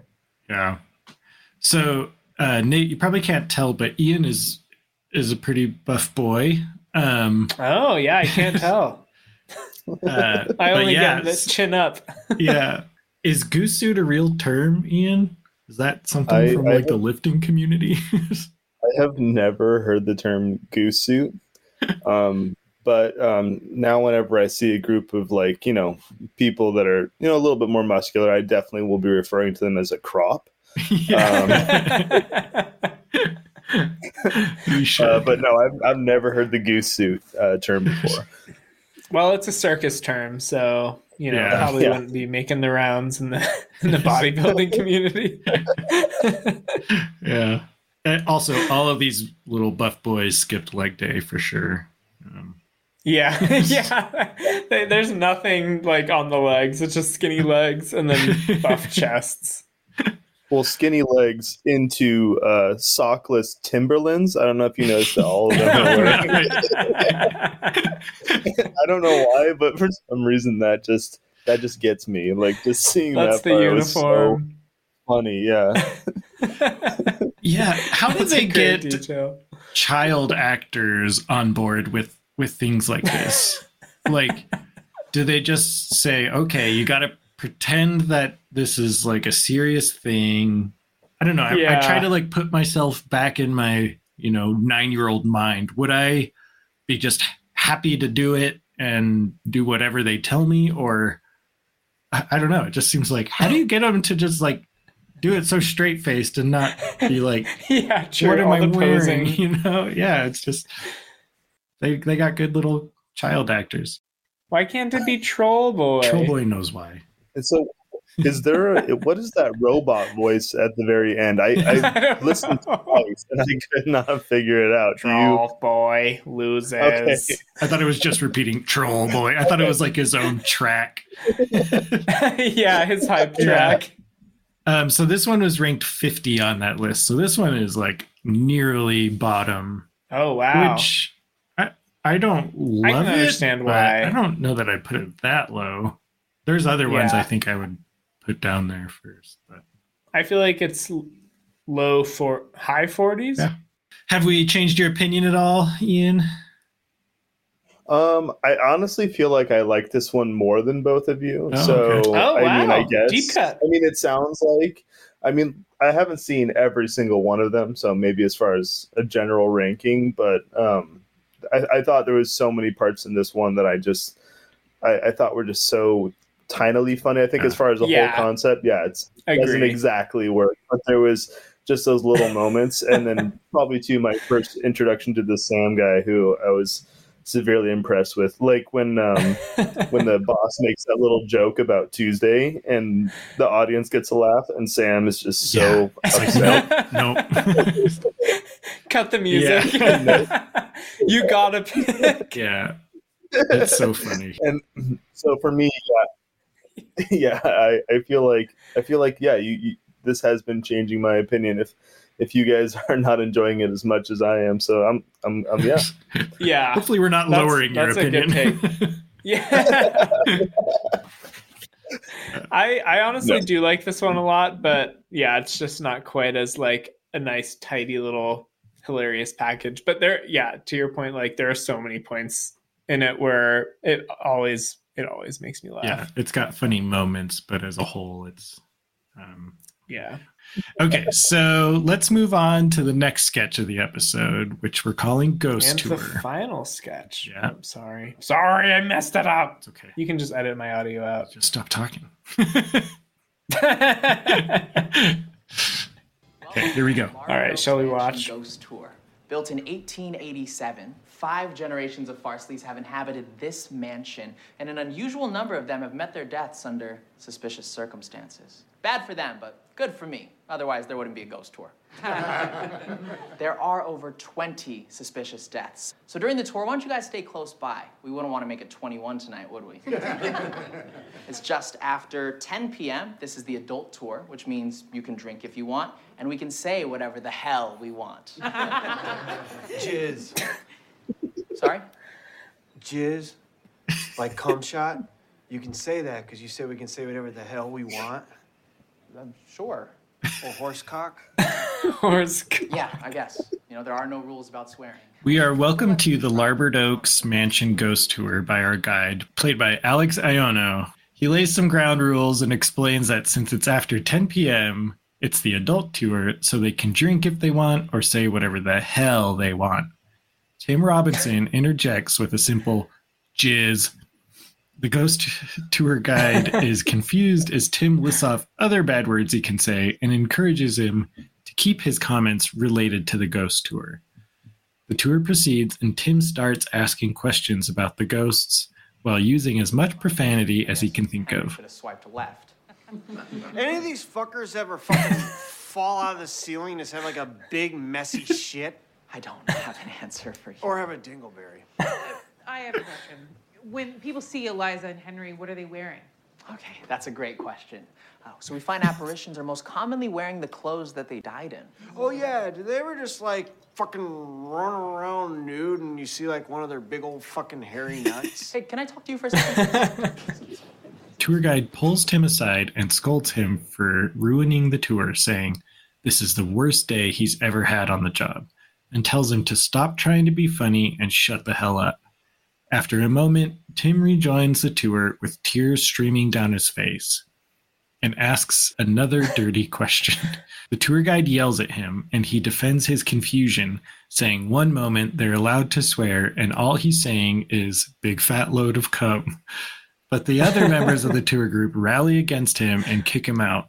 Yeah. So uh, Nate, you probably can't tell, but Ian is is a pretty buff boy. Um, Oh yeah, I can't [laughs] tell. uh, I only yeah, get the chin up. yeah. Is goose suit a real term, Ian? Is that something I- from I like the lifting community? [laughs] I have never heard the term goose suit. Um, but um, now, whenever I see a group of like, you know, people that are, you know, a little bit more muscular, I definitely will be referring to them as a crop. yeah. [laughs] [laughs] you should. Uh, but no, I've, I've never heard the goose suit uh, term before. well, it's a circus term, so you know Yeah. probably Yeah. wouldn't be making the rounds in the [laughs] in the bodybuilding community. [laughs] yeah. And also, all of these little buff boys skipped leg day for sure. Um, yeah, [laughs] yeah. There's nothing like on the legs. It's just skinny legs and then buff chests. Well, skinny legs into uh, sockless Timberlands. I don't know if you noticed that all of them are wearing. [laughs] I don't know why, but for some reason that just that just gets me. Like just seeing That's that the part was so uniform. funny. Yeah. [laughs] yeah. How did they get detail. child actors on board with with things like this [laughs] like do they just say okay you got to pretend that this is like a serious thing i don't know I, I try to like put myself back in my you know nine year old mind would i be just happy to do it and do whatever they tell me or I, I don't know it just seems like how do you get them to just like do it so straight faced and not be like [laughs] Yeah, true. what am I wearing? posing. [laughs] You know, yeah, it's just they they got good little child actors. Why can't it be Troll Boy? Troll Boy knows why. And so, is there a, [laughs] what is that robot voice at the very end? I, I [laughs] don't listened know. twice and I could not figure it out. Do you? Troll Boy loses. Okay. I thought it was just repeating Troll Boy. I thought it was like his own track. [laughs] yeah, his hype Yeah. track. Um, so this one was ranked 50 on that list. So this one is like nearly bottom, Oh wow. which I I don't love it, I don't understand but why. I don't know that I put it that low. There's other ones I think I would put down there first. But I feel like it's low for high 40s. Yeah. have we changed your opinion at all, Ian? Um, I honestly feel like I like this one more than both of you. Oh, so okay. Oh, I mean, I guess. Deep cut. I mean, it sounds like. I mean, I haven't seen every single one of them, so maybe as far as a general ranking, but um, I, I thought there was so many parts in this one that I just, I, I thought were just so tinily funny. I think as far as the Yeah. whole concept, yeah, it's doesn't exactly work, but there was just those little moments, and then [laughs] probably too my first introduction to the Sam guy, who I was severely impressed with, like when um, [laughs] when the boss makes that little joke about Tuesday, and the audience gets a laugh, and Sam is just so It's like, upset. nope, nope. [laughs] Cut the music. you gotta pick. yeah. it's so funny. and so for me, yeah, [laughs] yeah, I, I feel like I feel like yeah, you, you this has been changing my opinion. If if you guys [laughs] are not enjoying it as much as I am, so I'm I'm, I'm yeah. [laughs] Yeah. Hopefully, we're not That's- lowering your that's a good opinion. Yeah. I I honestly No. do like this one a lot, but yeah, it's just not quite as like a nice, tidy little hilarious package. But there, yeah, to your point, like there are so many points in it where it always it always makes me laugh. yeah, it's got funny moments, but as a whole, it's. Um, Yeah. okay, so let's move on to the next sketch of the episode, which we're calling Ghost and Tour. the final sketch. Yeah. I'm sorry. Sorry, I messed it up. It's okay. You can just edit my audio out. Just stop talking. [laughs] [laughs] Okay, here we go. All right, shall we watch? Ghost Tour. Built in 1887, five generations of Farsleys have inhabited this mansion, and an unusual number of them have met their deaths under suspicious circumstances. Bad for them, but good for me. Otherwise, there wouldn't be a ghost tour. [laughs] there are over 20 suspicious deaths. So during the tour, why don't you guys stay close by? We wouldn't want to make it 21 tonight, would we? [laughs] It's just after 10 p.m. This is the adult tour, which means you can drink if you want, and we can say whatever the hell we want. [laughs] Jizz. Sorry? Jizz. Like cum shot. You can say that because you said we can say whatever the hell we want. I'm sure. Or horse cock. [laughs] Horse. cock. Yeah, I guess. You know, there are no rules about swearing. We are welcome to the Larbert Oaks Mansion Ghost Tour by our guide, played by Alex Iono. He lays some ground rules and explains that since it's after 10 p.m., it's the adult tour, so they can drink if they want or say whatever the hell they want. Tim Robinson interjects with a simple jizz. The ghost tour guide [laughs] is confused as Tim lists off other bad words he can say and encourages him to keep his comments related to the ghost tour. The tour proceeds, and Tim starts asking questions about the ghosts while using as much profanity as he can think of. Should have swiped left. [laughs] Any of these fuckers ever fucking fall out of the ceiling and just have like a big messy shit? I don't have an answer for you. Or have a dingleberry? I have a question. When people see Eliza and Henry, what are they wearing? Okay, that's a great question. Uh, so we find apparitions are most commonly wearing the clothes that they died in. Oh yeah, did they ever just like fucking run around nude and you see like one of their big old fucking hairy [laughs] nuts? Hey, can I talk to you for a second? Tour guide pulls Tim aside and scolds him for ruining the tour, saying this is the worst day he's ever had on the job, and tells him to stop trying to be funny and shut the hell up. After a moment, Tim rejoins the tour with tears streaming down his face and asks another [laughs] dirty question. The tour guide yells at him and he defends his confusion, saying one moment they're allowed to swear and all he's saying is big fat load of cum. But the other members of the [laughs] tour group rally against him and kick him out.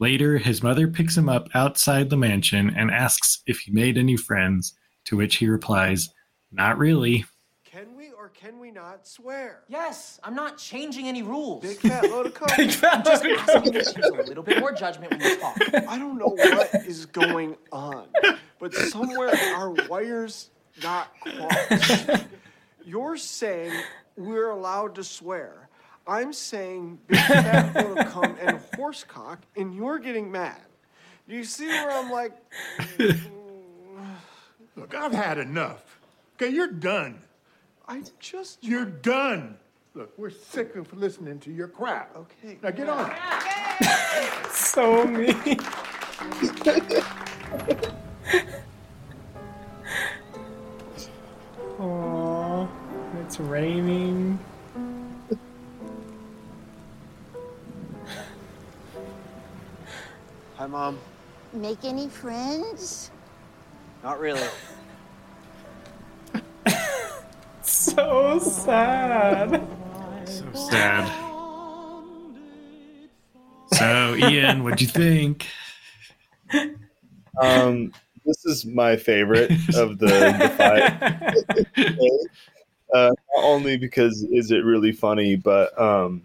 Later, his mother picks him up outside the mansion and asks if he made any friends, to which he replies, Not really. Can we or can we not swear? yes, I'm not changing any rules. Big fat load of [laughs] coke. Big fat Just load of asking you to use a little bit more judgment when you talk. I don't know what is going on, but somewhere our wires got crossed. [laughs] You're saying we're allowed to swear. I'm saying big fat load of cum and horsecock, and you're getting mad. Do you see where I'm like, [sighs] Look, I've had enough. Okay, you're done. I just. You're done. Look, we're sick of listening to your crap. Okay. Now get on. so mean. [laughs] Aww, it's raining. Mom. Make any friends? Not really. [laughs] So sad. So sad. So, Ian, what'd you think? Um, this is my favorite of the, the five. [laughs] uh, not only because is it really funny, but um,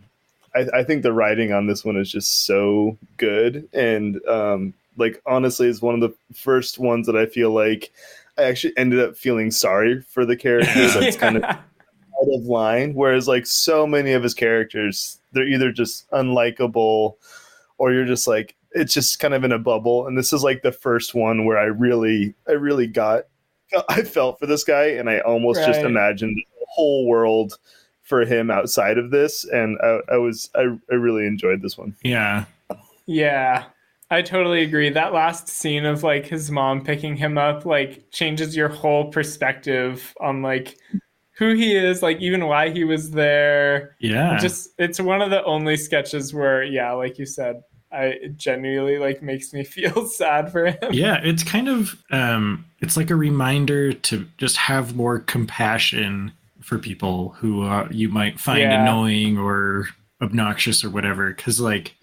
I, I think the writing on this one is just so good, and um, like honestly, it's one of the first ones that I feel like I actually ended up feeling sorry for the character [laughs] that's kind of out of line. Whereas like so many of his characters, they're either just unlikable, or you're just like it's just kind of in a bubble. And this is like the first one where I really, I really got, [laughs] I felt for this guy, and I almost just imagined the whole world for him outside of this, and I, I was, I, I really enjoyed this one. Yeah. Yeah, I totally agree. That last scene of like his mom picking him up like changes your whole perspective on like who he is, like even why he was there. Yeah. Just it's one of the only sketches where yeah, like you said, I it genuinely like makes me [laughs] feel sad for him. yeah it's kind of um it's like a reminder to just have more compassion for people who uh, you might find Yeah. annoying or obnoxious or whatever because like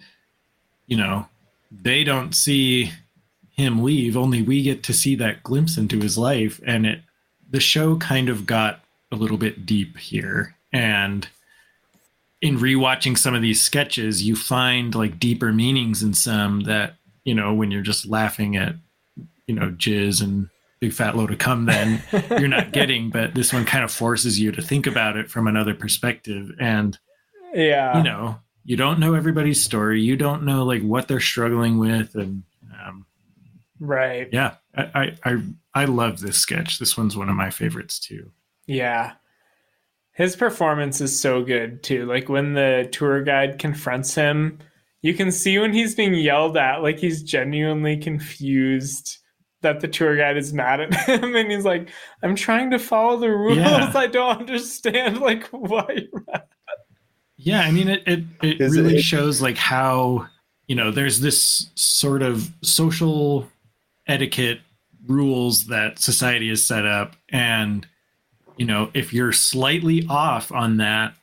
you know they don't see him leave only we get to see that glimpse into his life and it the show kind of got a little bit deep here and in rewatching some of these sketches you find like deeper meanings in some that you know when you're just laughing at you know jizz and big fat load of cum then [laughs] you're not getting but this one kind of forces you to think about it from another perspective and Yeah. you know you don't know everybody's story you don't know like what they're struggling with and um, Right. yeah I, I i i love this sketch this one's one of my favorites too Yeah. His performance is so good too. Like when the tour guide confronts him, you can see when he's being yelled at, like he's genuinely confused that the tour guide is mad at him [laughs] and he's like, I'm trying to follow the rules. Yeah. I don't understand like why. Yeah, I mean it it, it Is really it- shows like how, you know, there's this sort of social etiquette rules that society has set up and you know, if you're slightly off on that,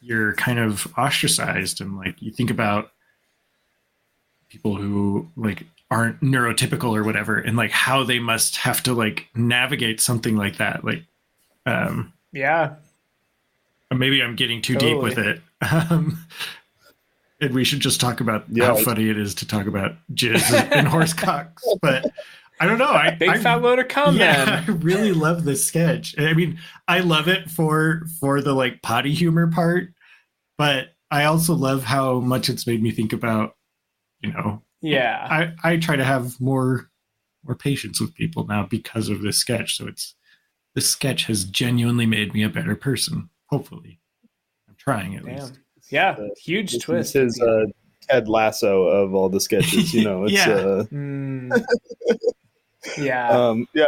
you're kind of ostracized and like you think about people who like aren't neurotypical or whatever and like how they must have to like navigate something like that like um Yeah. maybe I'm getting too deep with it. Um, and we should just talk about Yeah, how funny it is to talk about jizz and, and horse [laughs] cocks. But I don't know. I Big I, fat load of cum yeah. [laughs] I really love this sketch. I mean, I love it for for the like potty humor part, but I also love how much it's made me think about, you know, Yeah. I I try to have more more patience with people now because of this sketch. So it's this sketch has genuinely made me a better person. Hopefully, I'm trying at Damn. least. Yeah. Huge This twist. is his uh, Ted Lasso of all the sketches. You know, it's [laughs] Yeah. uh, Mm. [laughs] yeah. um, yeah.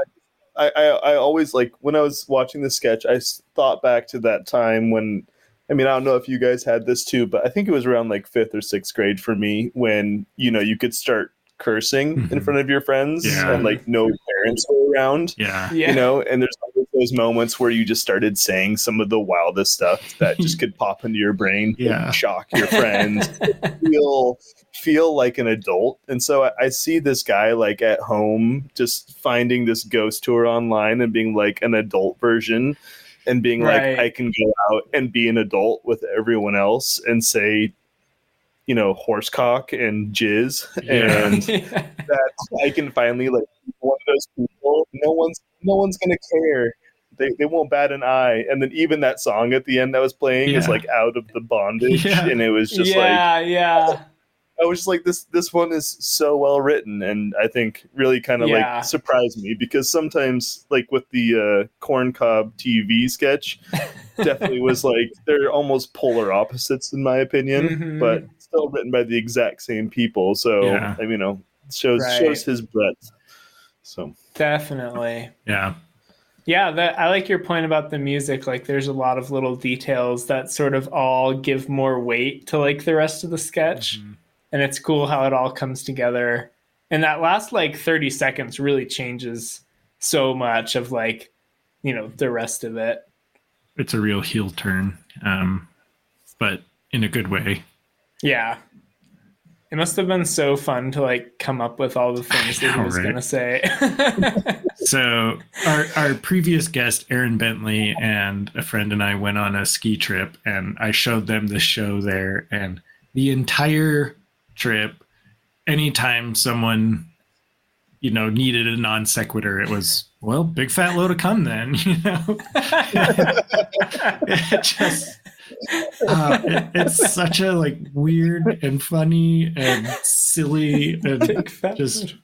I, I I always like when I was watching the sketch, I thought back to that time when. I mean, I don't know if you guys had this too, but I think it was around like fifth or sixth grade for me when you know you could start cursing in Mhm. front of your friends Yeah. and like no parents were around. Yeah. yeah. you know and there's always those moments where you just started saying some of the wildest stuff that just [laughs] could pop into your brain Yeah. and shock your friends [laughs] feel feel like an adult and so I, I see this guy like at home just finding this ghost tour online and being like an adult version and being Right. like i can go out and be an adult with everyone else and say you know horsecock and jizz Yeah. and [laughs] that I can finally like one of those people. No one's no one's gonna care they, they won't bat an eye. And then even that song at the end that was playing is like out of the bondage, [laughs] Yeah. and it was just like yeah, yeah. I was just like this this one is so well written and I think really kind of Yeah. like surprised me because sometimes like with the uh corn cob TV sketch [laughs] definitely was like they're almost polar opposites in my opinion Mhm. but still written by the exact same people so Yeah. I mean, you know shows Right. shows his breadth so Definitely. Yeah. Yeah, that I like your point about the music. Like there's a lot of little details that sort of all give more weight to like the rest of the sketch. And it's cool how it all comes together. And that last like 30 seconds really changes so much of like, you know, the rest of it. It's a real heel turn, um, but in a good way. Yeah. It must have been so fun to like come up with all the [laughs] things that he was right? gonna say. [laughs] So our our previous guest, Aaron Bentley, and a friend and I went on a ski trip, and I showed them the show there, and the entire trip, anytime someone, you know, needed a non sequitur, it was well, big fat load of cum then, [laughs] you know. [laughs] it just. Uh, it- it's such a like weird and funny and silly and just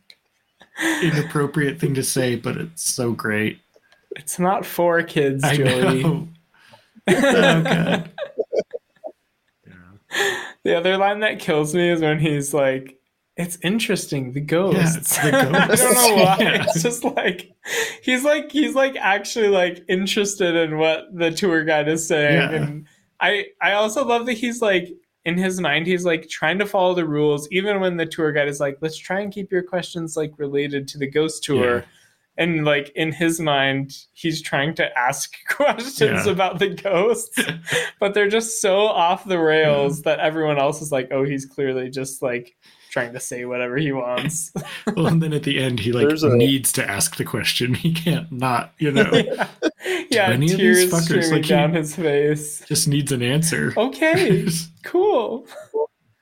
inappropriate thing to say, but it's so great. it's not for kids, Joey. [laughs] oh god. The other line that kills me is when he's like, "It's interesting, the ghosts." it's the [laughs] I don't know why. [laughs] Yeah. It's just like he's like he's like actually like interested in what the tour guide is saying, Yeah. and I I also love that he's like in his mind he's like trying to follow the rules, even when the tour guide is like, "Let's try and keep your questions like related to the ghost tour." Yeah. And like in his mind, he's trying to ask [laughs] questions Yeah. about the ghosts, [laughs] but they're just so off the rails that everyone else is like, "Oh, he's clearly just like trying to say whatever he wants." [laughs] Well, and then at the end, he like There's a- needs to ask the question. He can't not, you know. yeah, any of tears these fuckers, streaming like, down his face. Just needs an answer. Okay, cool.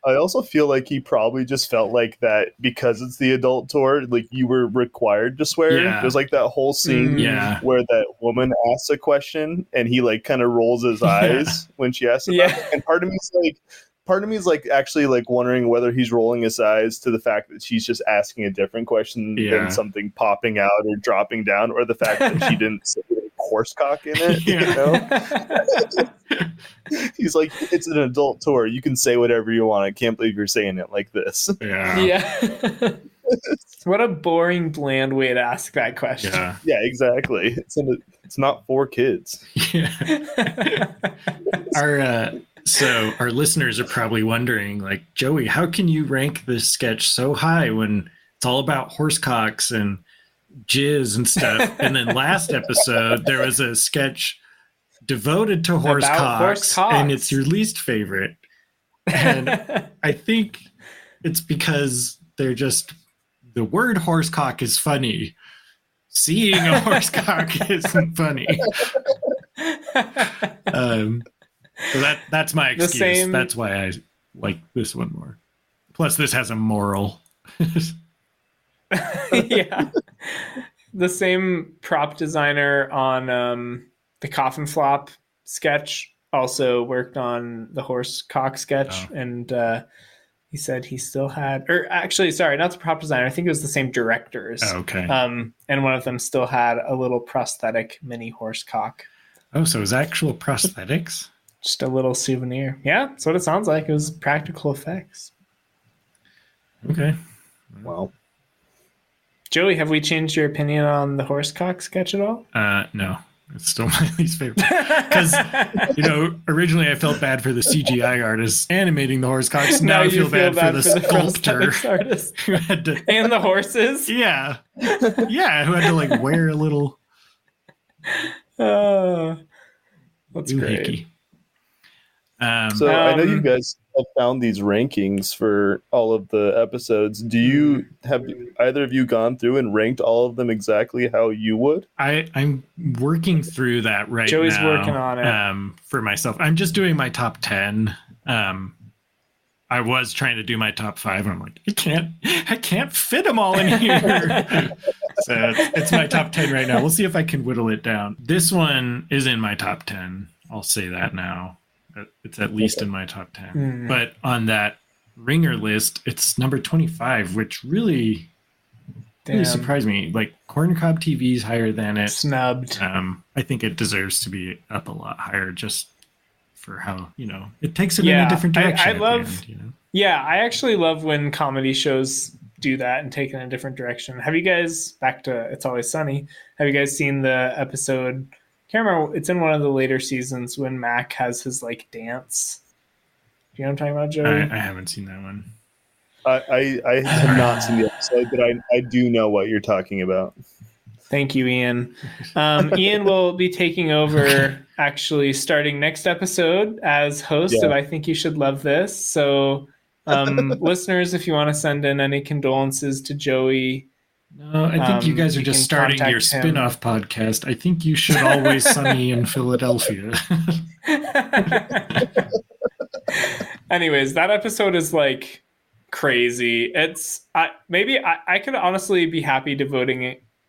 I also feel like he probably just felt like that because it's the adult tour, like you were required to swear. Yeah. There's like that whole scene Mm. Yeah. where that woman asks a question and he like kind of rolls his eyes when she asks about Yeah. it. And part of me's like part of me is like actually like wondering whether he's rolling his eyes to the fact that she's just asking a different question Yeah. than something popping out or dropping down, or the fact that she [laughs] didn't say horsecock in it. You know? [laughs] He's like, it's an adult tour. You can say whatever you want. I can't believe you're saying it like this. [laughs] Yeah. yeah. [laughs] what a boring, bland way to ask that question. Yeah. Yeah, exactly. It's an, it's not for kids. Yeah. our uh, so our listeners are probably wondering, like, Joey, how can you rank this sketch so high when it's all about horsecocks and jizz and stuff? and then last episode there was a sketch devoted to About horsecocks, horsecocks. and it's your least favorite. And [laughs] I think it's because they're just the word horsecock is funny. Seeing a horsecock [laughs] isn't funny. Um, so that that's my excuse. same- That's why I like this one more. Plus, this has a moral. [laughs] [laughs] yeah. The same prop designer on um, the coffin flop sketch also worked on the horse cock sketch, Oh. and uh, he said he still had, or actually, sorry, not the prop designer. I think it was the same directors. Oh, okay. Um, and one of them still had a little prosthetic mini horse cock, oh, so it's actual prosthetics. just a little souvenir. Yeah, that's what it sounds like. It was practical effects. Okay. Wow. Joey, have we changed your opinion on the horse cock sketch at all? Uh, no, it's still [laughs] my least favorite because you know originally I felt bad for the CGI artist animating the horse horsecocks. Now, I you feel, bad, for the sculptor prosthetics [laughs] artist who had to. and the horses. Yeah, yeah, who had to like wear a little [laughs] Uh, that's great. doohickey. Um, So I know you Um, guys have found these rankings for all of the episodes. Do you have either of you gone through and ranked all of them exactly how you would? I I'm working through that right Joey's now. Joey's working on it. um, for myself. I'm just doing my top ten. Um, I was trying to do my top five, I'm like, I can't, I can't fit them all in [laughs] here. so it's, it's my top 10 right now. We'll see if I can whittle it down. This one is in my top 10. I'll say that now. It's at least in my top 10. Mm. But on that ringer list, it's number 25, which really, really surprised me. Like Corn Cob TV is higher than it. Snubbed. Um, I think it deserves to be up a lot higher just for how, you know, it takes it in a different I- direction. I the love- end, you know? Yeah, I actually love when comedy shows do that and take it in a different direction. Have you guys back to It's Always Sunny? Have you guys seen the episode? Can't remember. It's in one of the later seasons when Mac has his like dance. Do you know what I'm talking about, Joey? I, I haven't seen that one. I, I, I have not seen the episode, but I, I do know what you're talking about. Thank you, Ian. Um, [laughs] Ian will be taking over actually starting next episode as host Yeah. of I Think You Should Love This. So, um, [laughs] listeners, if you want to send in any condolences to Joey, No, I think you Um, guys are you just starting your spin off podcast. I think you should always sunny in Philadelphia. [laughs] Anyways, that episode is like crazy. It's I maybe I, I could honestly be happy devoting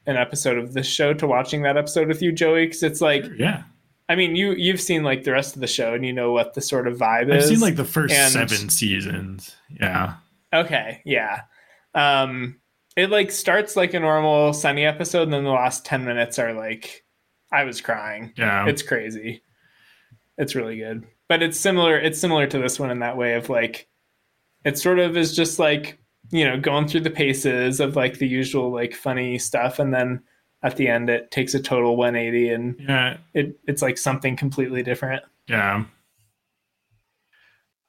an episode of this show to watching that episode with you, Joey, because it's like yeah. I mean, you you've seen like the rest of the show and you know what the sort of vibe I've is. seen like the first And- seven seasons. Yeah. Okay, yeah. Um it like starts like a normal sunny episode and then the last 10 minutes are like I was crying. Yeah. It's crazy. It's really good. But it's similar it's similar to this one in that way of like it sort of is just like, you know, going through the paces of like the usual like funny stuff and then at the end it takes a total 180 and Yeah. it it's like something completely different. Yeah.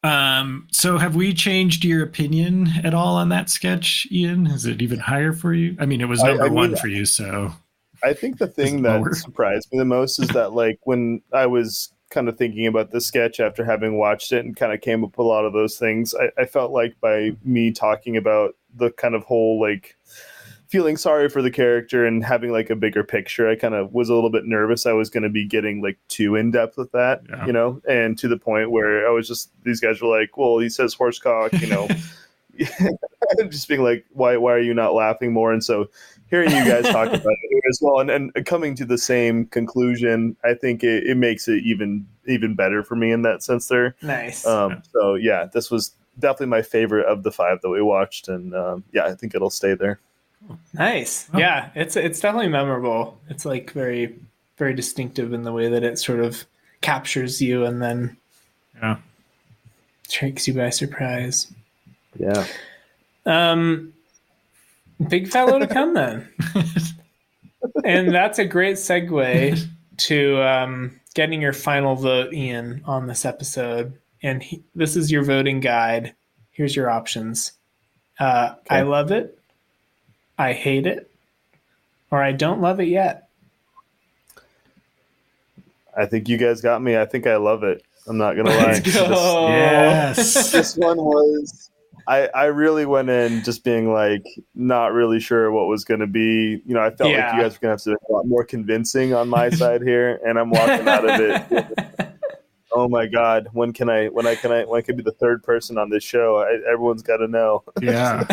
Um, so have we changed your opinion at all on that sketch, Ian? Is it even higher for you? I mean, it was number I mean, one for you, so I think the thing that lower? surprised me the most is that like when I was kind of thinking about the sketch after having watched it and kind of came up with a lot of those things, I, I felt like by me talking about the kind of whole like feeling sorry for the character and having like a bigger picture, I kind of was a little bit nervous I was going to be getting like too in depth with that, Yeah. you know, and to the point where I was just these guys were like, well, he says horse cock, you know. [laughs] [laughs] just being like, why why are you not laughing more? And so hearing you guys talk about it as well, and, and coming to the same conclusion, I think it, it makes it even even better for me in that sense. There, Nice. um, so yeah, this was definitely my favorite of the five that we watched, and um, yeah, I think it'll stay there. Nice. Yeah, it's it's definitely memorable. It's like very very distinctive in the way that it sort of captures you and then yeah. takes you by surprise. Yeah. Um big fellow to come then. and that's a great segue to um, getting your final vote, Ian, on this episode. And he, this is your voting guide. Here's your options. Uh, I love it. I hate it. Or I don't love it yet. I think you guys got me. I think I love it. I'm not gonna lie. Let's go. Yes. [laughs] this one was I, I really went in just being like not really sure what was going to be. You know, I felt like you guys were going to have to be a lot more convincing on my [laughs] side here, and I'm walking out of it. [laughs] oh my god, when can I? When I can I? When I could be the third person on this show? I, everyone's got to know. Yeah. [laughs]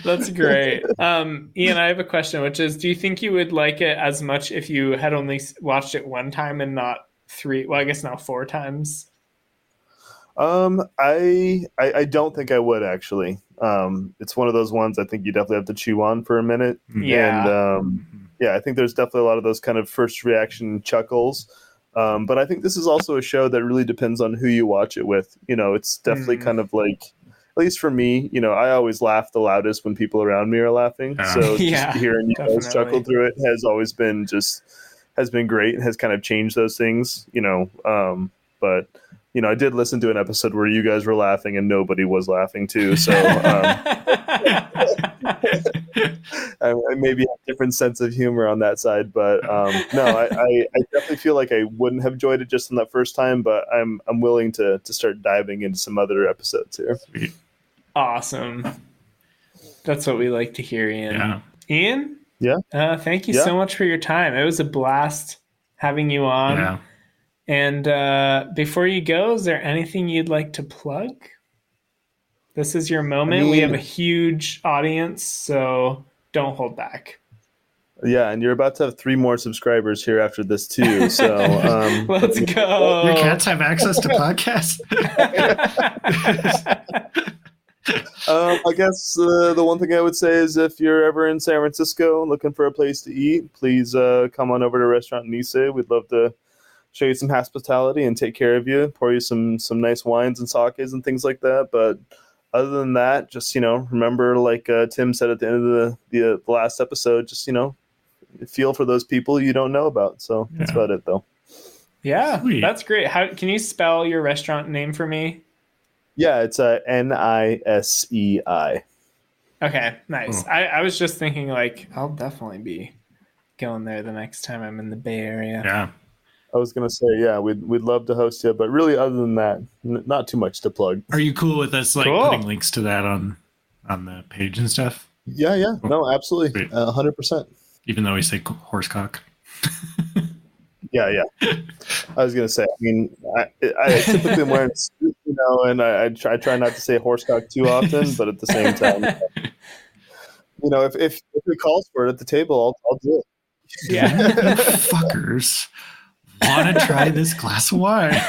[laughs] That's great. Um, Ian, I have a question, which is do you think you would like it as much if you had only watched it one time and not three? Well, I guess now four times. Um, I, I I don't think I would actually. Um, it's one of those ones I think you definitely have to chew on for a minute. Yeah. And um, yeah, I think there's definitely a lot of those kind of first reaction chuckles. Um, but I think this is also a show that really depends on who you watch it with. You know, it's definitely Mm. kind of like, at least for me, you know, I always laugh the loudest when people around me are laughing. [laughs] Yeah. So Yeah, just hearing you guys chuckle through it has always been just has been great and has kind of changed those things. You know, um, but you know, I did listen to an episode where you guys were laughing and nobody was laughing too. So um, [laughs] I, I maybe have a different sense of humor on that side, but um, no, I, I, I definitely feel like I wouldn't have enjoyed it just on that first time. But I'm I'm willing to to start diving into some other episodes here. Sweet. awesome. That's what we like to hear, Ian. Yeah. Ian, Yeah. uh, thank you Yeah. so much for your time. It was a blast having you on. Yeah. And uh, before you go, is there anything you'd like to plug? This is your moment. we mean- have a huge audience, so don't hold back. Yeah, and you're about to have three more subscribers here after this too. So [laughs] um, Let's go. Your cats have access to podcasts. [laughs] um, I guess uh, the one thing I would say is if you're ever in San Francisco looking for a place to eat, please uh, come on over to Restaurant Nisei. We'd love to show you some hospitality and take care of you, pour you some some nice wines and sakes and things like that. But other than that, just you know, remember like uh, Tim said at the end of the, the uh, the last episode, just you know, feel for those people you don't know about. So that's about it, though. Yeah, Sweet. that's great. How can you spell your restaurant name for me? Yeah, it's uh, N I S E I. Okay, nice. Oh. I, I was just thinking like I'll definitely be going there the next time I'm in the Bay Area. yeah. I was gonna say, yeah, we'd we'd love to host you, but really, other than that, n- not too much to plug. Are you cool with us like Cool. putting links to that on on the page and stuff? Yeah, yeah, no, absolutely, a uh, hundred percent. Even though we say co- horsecock. [laughs] Yeah, yeah. I was gonna say. I mean, I, I typically am wearing a suit, you know, and I, I try try not to say horsecock too often, but at the same time, [laughs] you know, if if, if it calls for it at the table, I'll, I'll do it. Yeah. You [laughs] fuckers want to try this glass of wine? [laughs]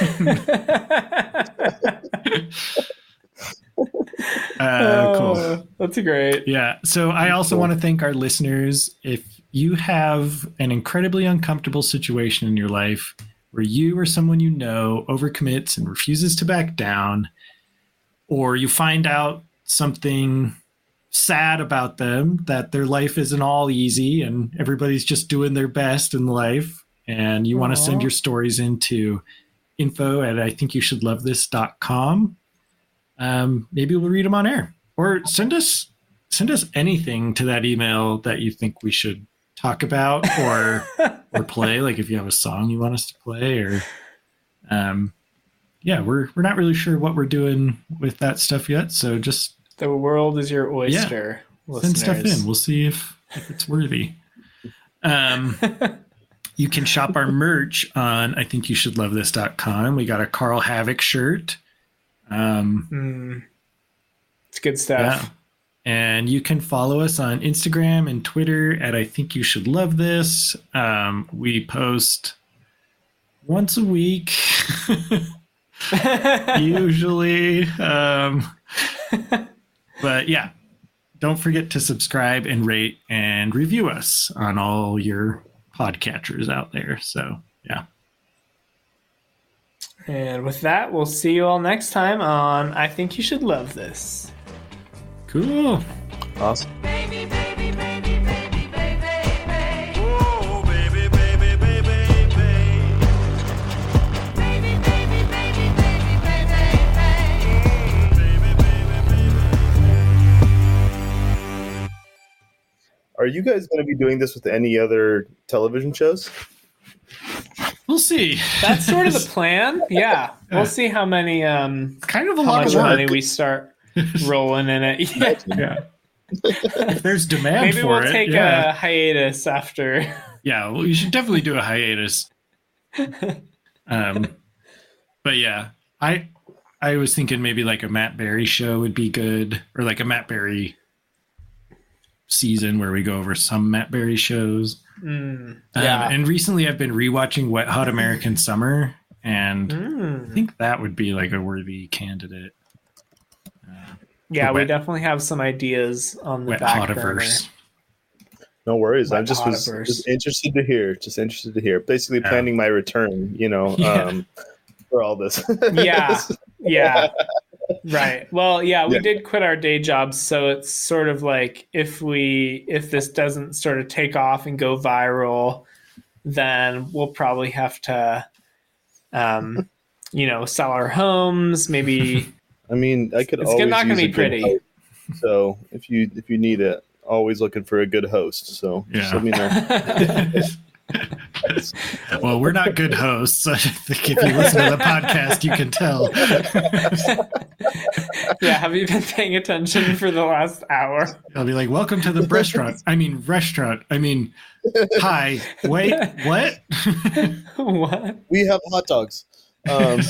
uh, cool. Oh, That's great. Yeah. So I also want to thank our listeners. If you have an incredibly uncomfortable situation in your life where you or someone you know overcommits and refuses to back down, or you find out something sad about them, that their life isn't all easy and everybody's just doing their best in life, and you want to send your stories into info at I think you should love this.com um, maybe we'll read them on air. Or send us send us anything to that email that you think we should talk about or [laughs] or play like if you have a song you want us to play or um yeah we're we're not really sure what we're doing with that stuff yet so just The world is your oyster. send stuff in. we'll see if if it's worthy. Um [laughs] you can shop our merch on i think you should love this.com we got a Karl Havoc shirt um Mm. It's good stuff. yeah. And you can follow us on Instagram and Twitter at I think you should love this. Um, we post once a week, [laughs] usually. Um, but yeah, don't forget to subscribe and rate and review us on all your podcatchers out there. So yeah. And with that, we'll see you all next time on I Think You Should Love This. Cool. Awesome. Are you guys going to be doing this with any other television shows? We'll see. That's sort of the [laughs] plan. Yeah. We'll see how many um kind of a lot of money we start [laughs] rolling in it. Yeah. Yeah. if there's demand Maybe for we'll it, take yeah. a hiatus after. Yeah, well, you should definitely do a hiatus. [laughs] um, but yeah, I I was thinking maybe like a Matt Berry show would be good, or like a Matt Berry season where we go over some Matt Berry shows. Mm, Um, yeah. and recently, I've been rewatching Wet Hot American Summer, and I Mm. think that would be like a worthy candidate. Yeah, we definitely have some ideas on the Wet back burner. Hotiverse. No worries. I Wet just was Hotiverse. just interested to hear. Just interested to hear. Basically, Yeah. planning my return. You know, [laughs] Yeah. um, for all this. Yeah. [laughs] Yeah. Right. Well, yeah, we Yeah. did quit our day jobs, so it's sort of like if we if this doesn't sort of take off and go viral, then we'll probably have to um you know, sell our homes, maybe I mean, I could It's always not gonna be pretty. host. So if you if you need it, always looking for a good host. So just let me know. [laughs] [laughs] [laughs] well, we're not good hosts. [laughs] I think if you listen to the podcast, you can tell. [laughs] Yeah, have you been paying attention for the last hour? I'll be like, "Welcome to the restaurant." I mean, restaurant. I mean, hi. Wait, what? what? we have hot dogs. Um,